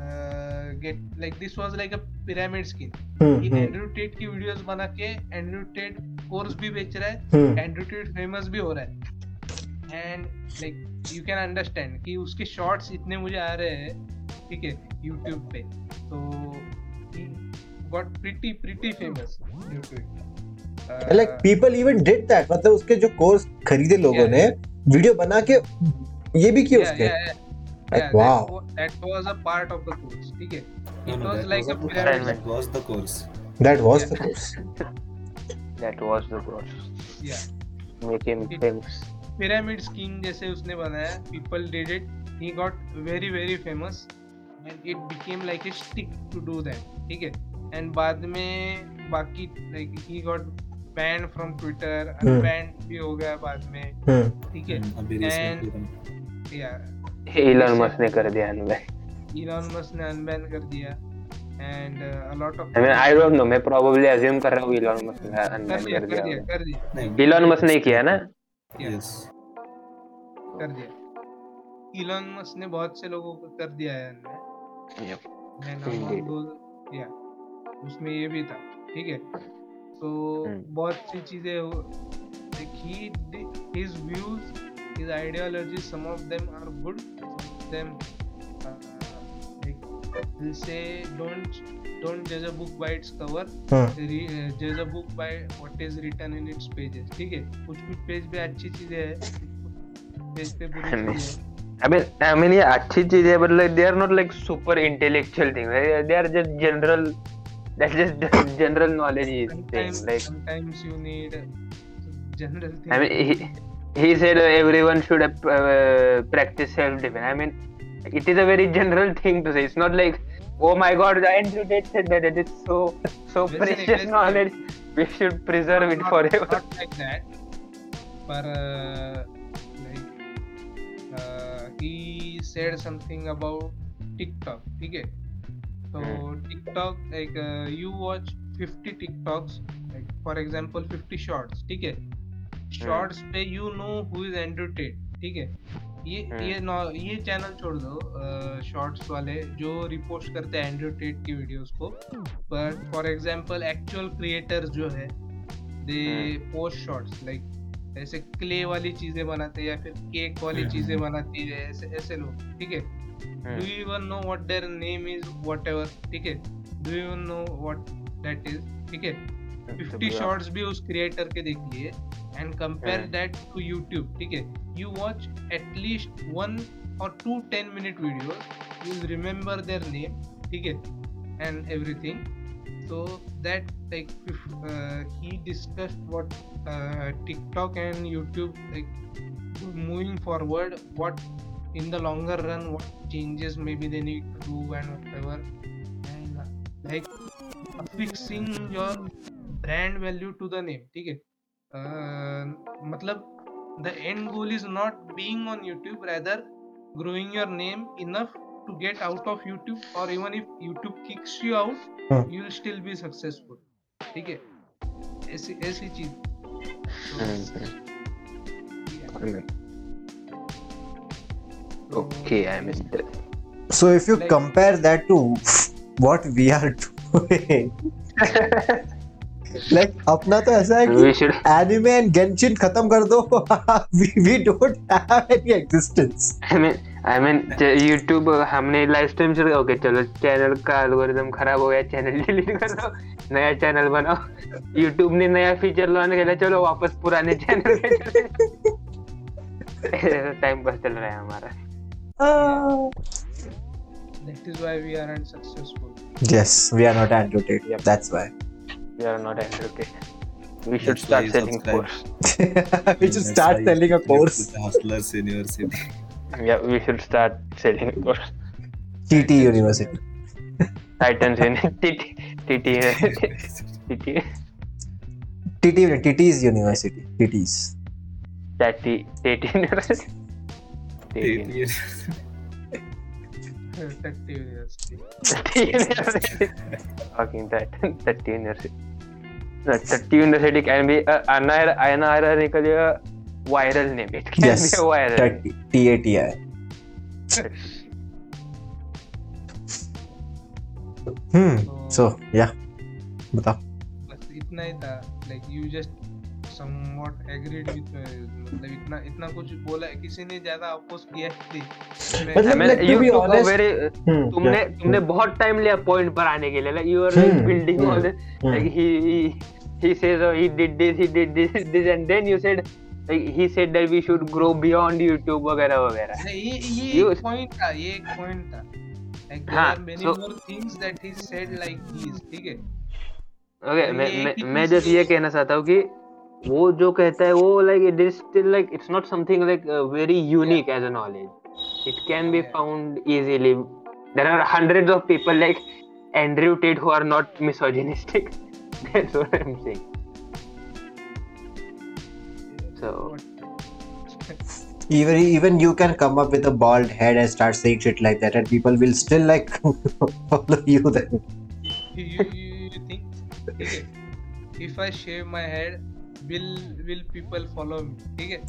uh, get like this was like a pyramid scheme हम्म, कि हम्म, Andrew Tate की videos बना के Andrew Tate course भी बेच रहा है हम्म, एंड्रू टेट फ़ेमस भी हो रहा है and like you can understand कि उसके शॉर्ट्स इतने मुझे आ रहे हैं ठीक है यूट्यूब पे तो मतलब उसके जो कोर्स खरीदे लोगों ने वीडियो बना के ये भी किया उसके। जैसे उसने बनाया people did it he very famous it became like a stick to do that ठीक है? एंड बाद में बाकी like he got banned from Twitter unbanned भी हो गया बाद में। hmm. ठीक है? एंड एलन मस्क ने कर दिया अनबैंड एलन मस्क ने अनबैंड कर दिया। And a lot of I mean I don't know मैं प्रोबेबली अज्यूम कर रहा हूँ एलन मस्क ने अनबैंड कर दिया कर दिया। कर एलन मस्क ने किया ना? यस कर दिया। एलन मस्क ने बहुत से लोगों को कर दिया है Yep. yeah उसमें ये भी था ठीक है तो Hmm. बहुत सी चीज़ें हो- he his views his ideologies some of them are good some of them uh, like he'll say don't don't judge a book by its cover hmm re- uh, judge a book by what is written in its pages ठीक है कुछ कुछ page पे अच्छी चीज़ें हैं page पे बुरी चीज़ें हैं I mean, I mean, ये अच्छी चीज़ है, but like they are not like super intellectual thing. They they are just general. That's just general knowledge thing. sometimes Like, sometimes you need uh, general things I mean, he, he said uh, everyone should uh, practice self-defense. I mean, it is a very general thing to say. It's not like, oh my God, the Andrew Tate said that. It is so so Listen, precious listen. knowledge. We should preserve not, it forever. Not like that. But uh, said something about TikTok. Okay. So TikTok, like uh, you watch 50 TikToks, like for example 50 shorts. ठीक है shorts पे you know who is Andrew Tate ठीक है ये हम्म। ये नौ- ये channel छोड़ दो शॉर्ट्स वाले जो रिपोस्ट करते हैं एंड्रू टेट की वीडियोस को but for example actual creators जो है दे पोस्ट शॉर्ट्स लाइक ऐसे क्ले वाली चीज़ें बनाते हैं या फिर केक वाली हम्म, चीज़ें हम्म। बनाती है ऐसे ऐसे लोग ठीक है. Do you even know what their name is whatever ठीक है? Do you even know what that is ठीक है? 50 शॉर्ट्स भी उस क्रिएटर के देख लिए and compare. That to YouTube ठीक है? You watch at least one और two ten minute video you remember their name ठीक है? एंड एवरीथिंग तो that like he discuss what TikTok and YouTube like moving forward what in the longer run what changes may be then need to and whatever and like fixing your brand value to the name ठीक है मतलब the end goal is not being on YouTube rather growing your name enough to get out of youtube or even if youtube kicks you out Hmm. you will still be successful ठीक है ऐसी ऐसी चीज़ तो. I तो- okay, I mean, So if you Like- compare that to what we are doing, like अपना तो ऐसा है कि anime and Genshin खत्म कर दो we, we don't have any existence. I mean, I mean, च- YouTube हमने लाइव स्ट्रीम चल ओके चलो चैनल का एल्गोरिदम खराब हो गया चैनल डिलीट कर दो नया चैनल बनाओ YouTube ने नया फीचर लॉन्च किया चलो वापस पुराने चैनल पे चले टाइम पास चल रहा है हमारा Ah. that is why we aren't successful Yes, we are not Andrew Tate. Yep. That's why. we are not educated we should That's why start you selling subscribe. course we should That's start why selling a you course. to the Hustlers University. Yeah we should start selling TT University. Titans in TT TT TT TT TT's University. TT's. Tati Tati University. Tati University. Tati University. Fucking that Tati University. Tati University can be a anar- unironically a viral name. It can Yes. be a viral. name. T A T I. Hmm. So yeah. बताओ बस इतना ही था like you just somewhat agreed with uh, मतलब इतना इतना कुछ बोला किसी ने ज़्यादा अपोज किया ही नहीं मतलब- I mean, like, to you be took a honest- very Hmm, तुमने तुमने बहुत टाइम लिया पॉइंट पर आने के लिए you are like Hmm, building hmm, all this hmm. he says oh he did this he did this this and then you said he said that we should grow beyond YouTube वगैरह वगैरह। ये ये एक point था ये एक point था। Like there हाँ, are many so- more things that he said like these ठीक है? ओके तो मैं मैं ही जस्ट ये कहना चाहता हूँ कि वो जो कहता है वो like it is still like it's not something like very unique as a knowledge it can be found easily there are hundreds of people like Andrew Tate who are not misogynistic that's what I am saying So even even you can come up with a bald head and start saying shit like that, and people will still like follow you. Then you, you, you think okay, if I shave my head, will will people follow me? Okay?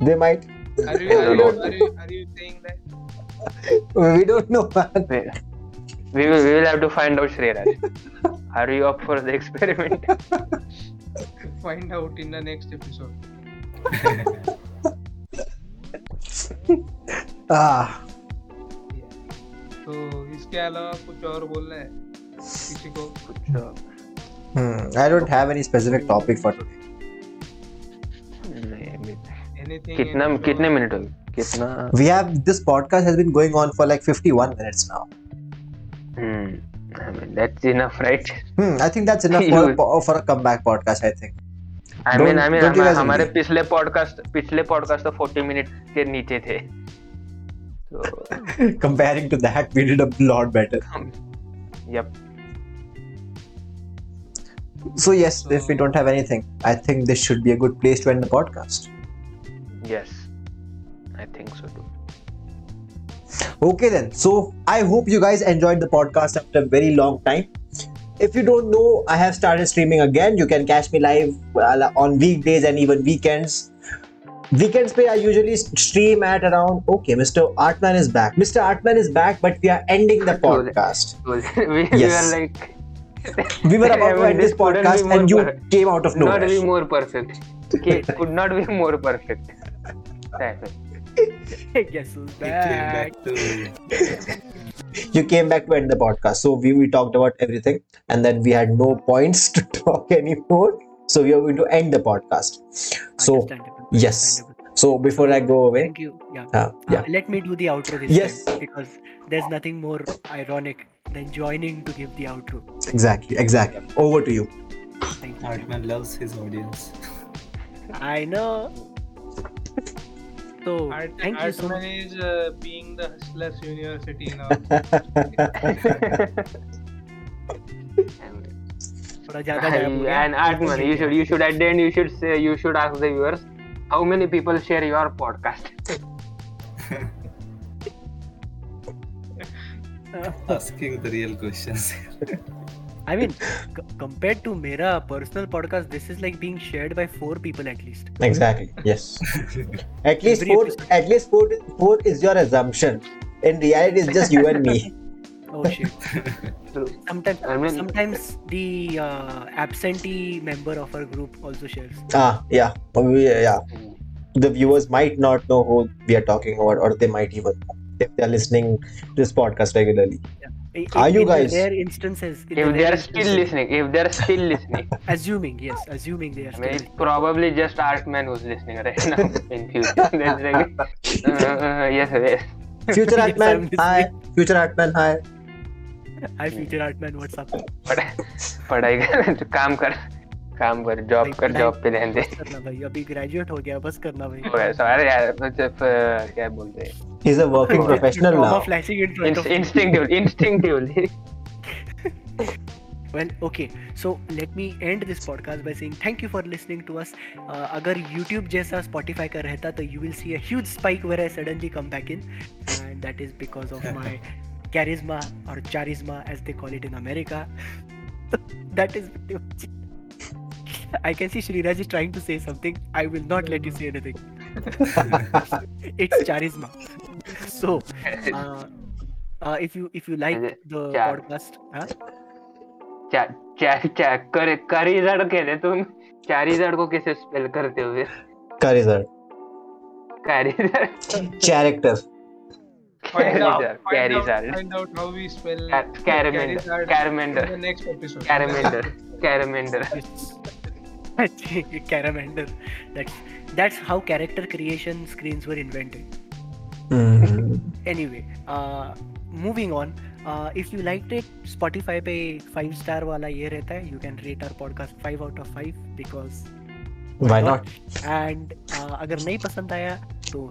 they might. Are you, are, you, are, you, are you saying that? we don't know, man. We will, we will have to find out Shreya. Are you up for the experiment? Find out in the next episode Ah, तो इसके अलावा कुछ और बोलना है किसी को hmm. I don't have any specific topic for today. नहीं, अभी- anything कितना any कितने show? मिनट हो गए कितना We have this podcast has been going on for like 51 minutes now. hmm I mean that's enough right Hmm, I think that's enough for, for a comeback podcast. I think. I mean I mean हमारे? पिछले podcast पिछले podcast तो 40 minute के नीचे थे तो Comparing to that, we did a lot better. yep So yes, if we don't have anything, I think this should be a good place to end the podcast. yes I think so too Okay then. So I hope you guys enjoyed the podcast after a very long time. If you don't know, I have started streaming again. You can catch me live uh, on weekdays and even weekends. Weekends pay I usually stream at around okay, Mr. Artman is back. Mr. Artman is back, but we are ending the podcast. we, we Yes. were like We were about I to end this podcast and you per- came out of nowhere. not be more perfect okay, could not be more perfect it. Guess who's He came back? back to You came back to end the podcast. So we, we talked about everything and then we had no points to talk anymore. So we are going to end the podcast. So yes. So before I go away, Thank you. Yeah. uh, Uh, yeah, let me do the outro this Yes. time because there's nothing more ironic than joining to give the outro. exactly, exactly. Over to you. Thank you. Hartman loves his audience. I know. So Art, thank you so Artman much. is uh, being the hustlers university now थोड़ा ज़्यादा गायब हो गया। and Artman, you should you should at the end you should say you should ask the viewers how many people share your podcast. Asking the real questions. I mean, c- compared to Mera personal podcast, this is like being shared by four people at least. Exactly. Yes. At least Every four. episode. At least four. Four is your assumption. In reality, it's just you and me. Oh shit. Sometimes, I mean- sometimes the uh, absentee member of our group also shares. Ah, yeah. Yeah. The viewers might not know who we are talking about, or they might even if they are listening to this podcast regularly. Are you in guys- Their instances? in the If they are still instances- listening, if they are still listening, Assuming, yes, assuming they are I still. it's probably just Artman who's listening right now in future. Like, uh, uh, yes, yes. Future Artman, hi. Future Artman, hi. Hi, future Artman, what's up? पढ़ाई पढ़ाई कर काम कर काम कर job कर job पे रहने दे। अभी ग्रेजुएट हो गया बस करना भाई। सारे यार सिर्फ़ क्या बोलते हैं? Is a working professional now flashing it instinctive instinctively well okay so let me end this podcast by saying thank you for listening to us अगर YouTube जैसा Spotify का रहता तो you will see a huge spike where I suddenly come back in and that is because of my charisma और charisma as they call it in America that is I can see Sriraj is trying to say something I will not let you say anything it's charisma so uh, uh, if you if you like the Char- podcast huh? चा- चा- चा- कर करीजड़ कहते तुम चारीजड़ को कैसे spell करते हो फिर Charizard. करीजड़ Character. Find out, Charizard, if you like Spotify पे फाइव स्टार वाला ये रहता है you can rate our podcast five out of five because Why not? And uh, अगर नहीं पसंद आया तो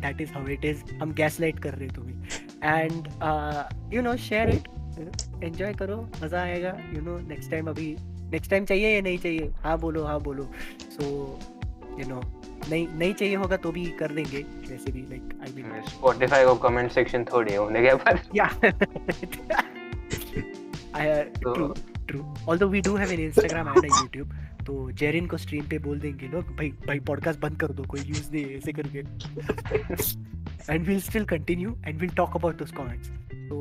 that is how it is हम गैसलाइट कर रहे तुम्हें. And you know share it enjoy करो. मज़ा आएगा. यू नो नेक्स्ट टाइम अभी नेक्स्ट टाइम चाहिए या नहीं चाहिए? हाँ बोलो हाँ बोलो। सो यू नो नहीं नहीं चाहिए होगा तो भी कर देंगे वैसे भी लाइक आई मीन स्पॉटिफाई को कमेंट सेक्शन थोड़ी होने के बाद। या तो- true true although we do have an Instagram and a YouTube तो जेरिन को स्ट्रीम पे बोल देंगे लोग भाई भाई पॉडकास्ट बंद कर दो कोई यूज़ नहीं ऐसे करके। And will still continue and will talk about those comments तो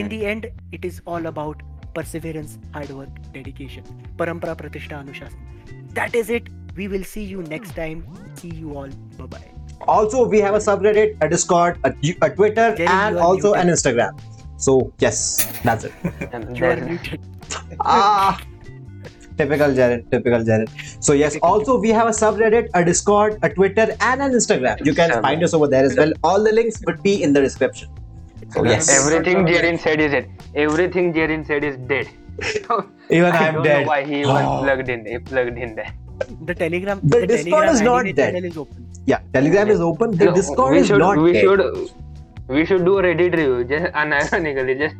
in the end it is all about perseverance hard work dedication parampara pratishtha anushaasan that is it we will see you next time see you all bye bye Also, we have a subreddit, a Discord, a, a Twitter, Jerry, and you are also an muted. Instagram. So yes, that's it. you are muted ah, typical Jared. Typical Jared. So yes, Typical. also we have a subreddit, a Discord, a Twitter, and an Instagram. You can find us over there as well. All the links would be in the description. Oh, so yes, Everything Jerin said is it. Everything Jerin said is dead. even I I'm don't dead. know why he even Oh. plugged in. He plugged in there. the telegram The Discord telegram is not dead. channel is open Yeah, Telegram is open. The No, Discord we is should, not we dead. should we should do a Reddit review just unironically just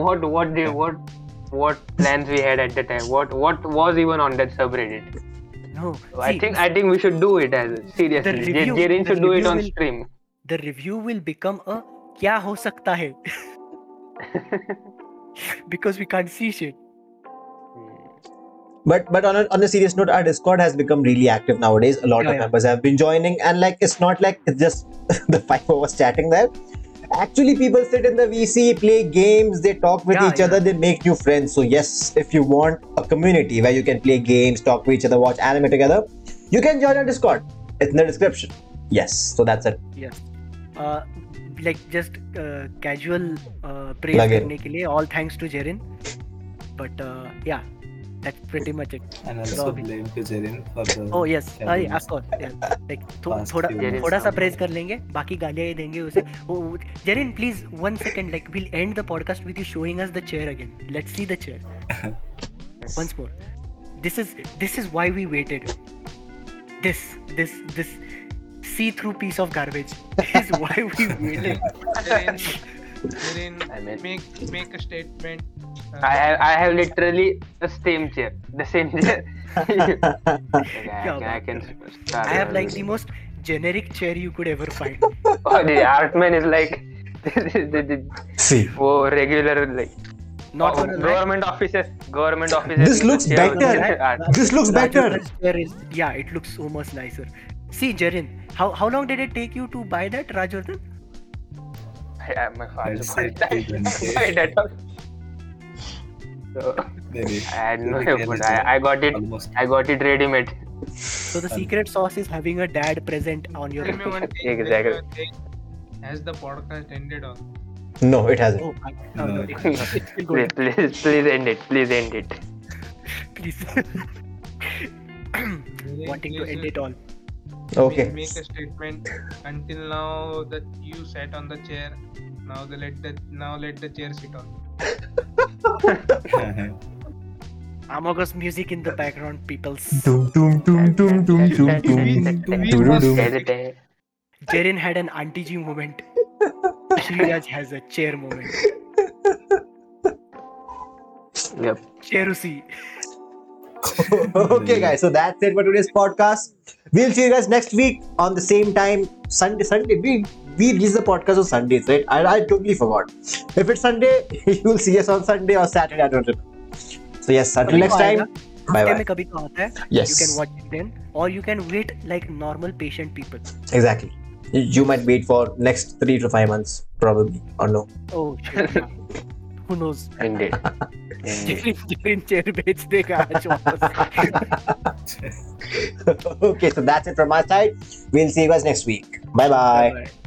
what what did what what plans we had at the time what what was even on that subreddit no I think I think we should do it as seriously The review- Jerin should do it on will- stream the review will become a क्या हो सकता है because we can't see shit But but on a, on a serious note, our Discord has become really active nowadays. A lot Yeah, of yeah. members have been joining, and like it's not like it's just the five of us chatting there. Actually, people sit in the VC, play games, they talk with Yeah, each other, yeah. they make new friends. So yes, if you want a community where you can play games, talk to each other, watch anime together, you can join our Discord. It's in the description. Yes, so that's it. yes uh, like just casual praise करने के लिए all thanks to Jerin but या that's pretty much it. And also Robin. blame to Jerin for the. Oh yes, uh, yeah, of course. Yeah. Like थोड़ा थोड़ा सा praise कर लेंगे बाकी गालियाँ ही देंगे उसे Jerin please one second like will end the podcast with you showing us the chair again let's see the chair once more this is this is why we waited This this this see-through piece of garbage is why we waited Wherein, wherein I mean- make make a statement. uh, I have I have literally the same chair the same chair Okay, I, Yeah, can, I can start I have like the most generic chair you could ever find. oh, the Artman is like the, the, the, See, oh, regular like Not oh, gonna government offices government offices This looks better. this looks better. that chair is yeah, it looks so much nicer. See, Jarin, how how long did it take you to buy that, Rajvardhan? I, I, my father bought that. 220. Buy that one. So, Maybe. I had no Like effort. anything. I, I got it. Almost. I got it ready made. So the secret sauce is having a dad present on your. Tell me one thing. Exactly. Has the podcast ended on? No, it hasn't. Oh, I, no, no, No. it's, it's. Please, please, please end it. Please end it. Please. Wherein Wanting to end it all. Okay. Make, make a statement. Until now that you sat on the chair. Now the let the now let the chair sit on. Amogos music in the background, peoples. Doom, doom, doom, doom, doom, doom, doom, doom, doom, doom. Jarin had an anti-G moment. Shriraj has a chair moment. Yep. Cherusi. okay, guys. So that's it for today's podcast. We'll see you guys next week on the same time. Sunday, Sunday. We we release the podcast on Sundays, right? I, I totally forgot. If it's Sunday, you'll see us on Sunday or Saturday. I don't know. So yes, until कभी next तो time. आएगा, Bye हफ्ते bye. में कभी तो आता है Yes. you can watch it then or you can wait like normal patient people Exactly. You- You might wait for next three to five months, probably, or no. oh shit yeah. who knows Indeed. Indeed. Jerin Jerin chair बेच देगा आज वापस okay, so that's it from my side. We'll see you guys next week. Bye bye. Bye-bye.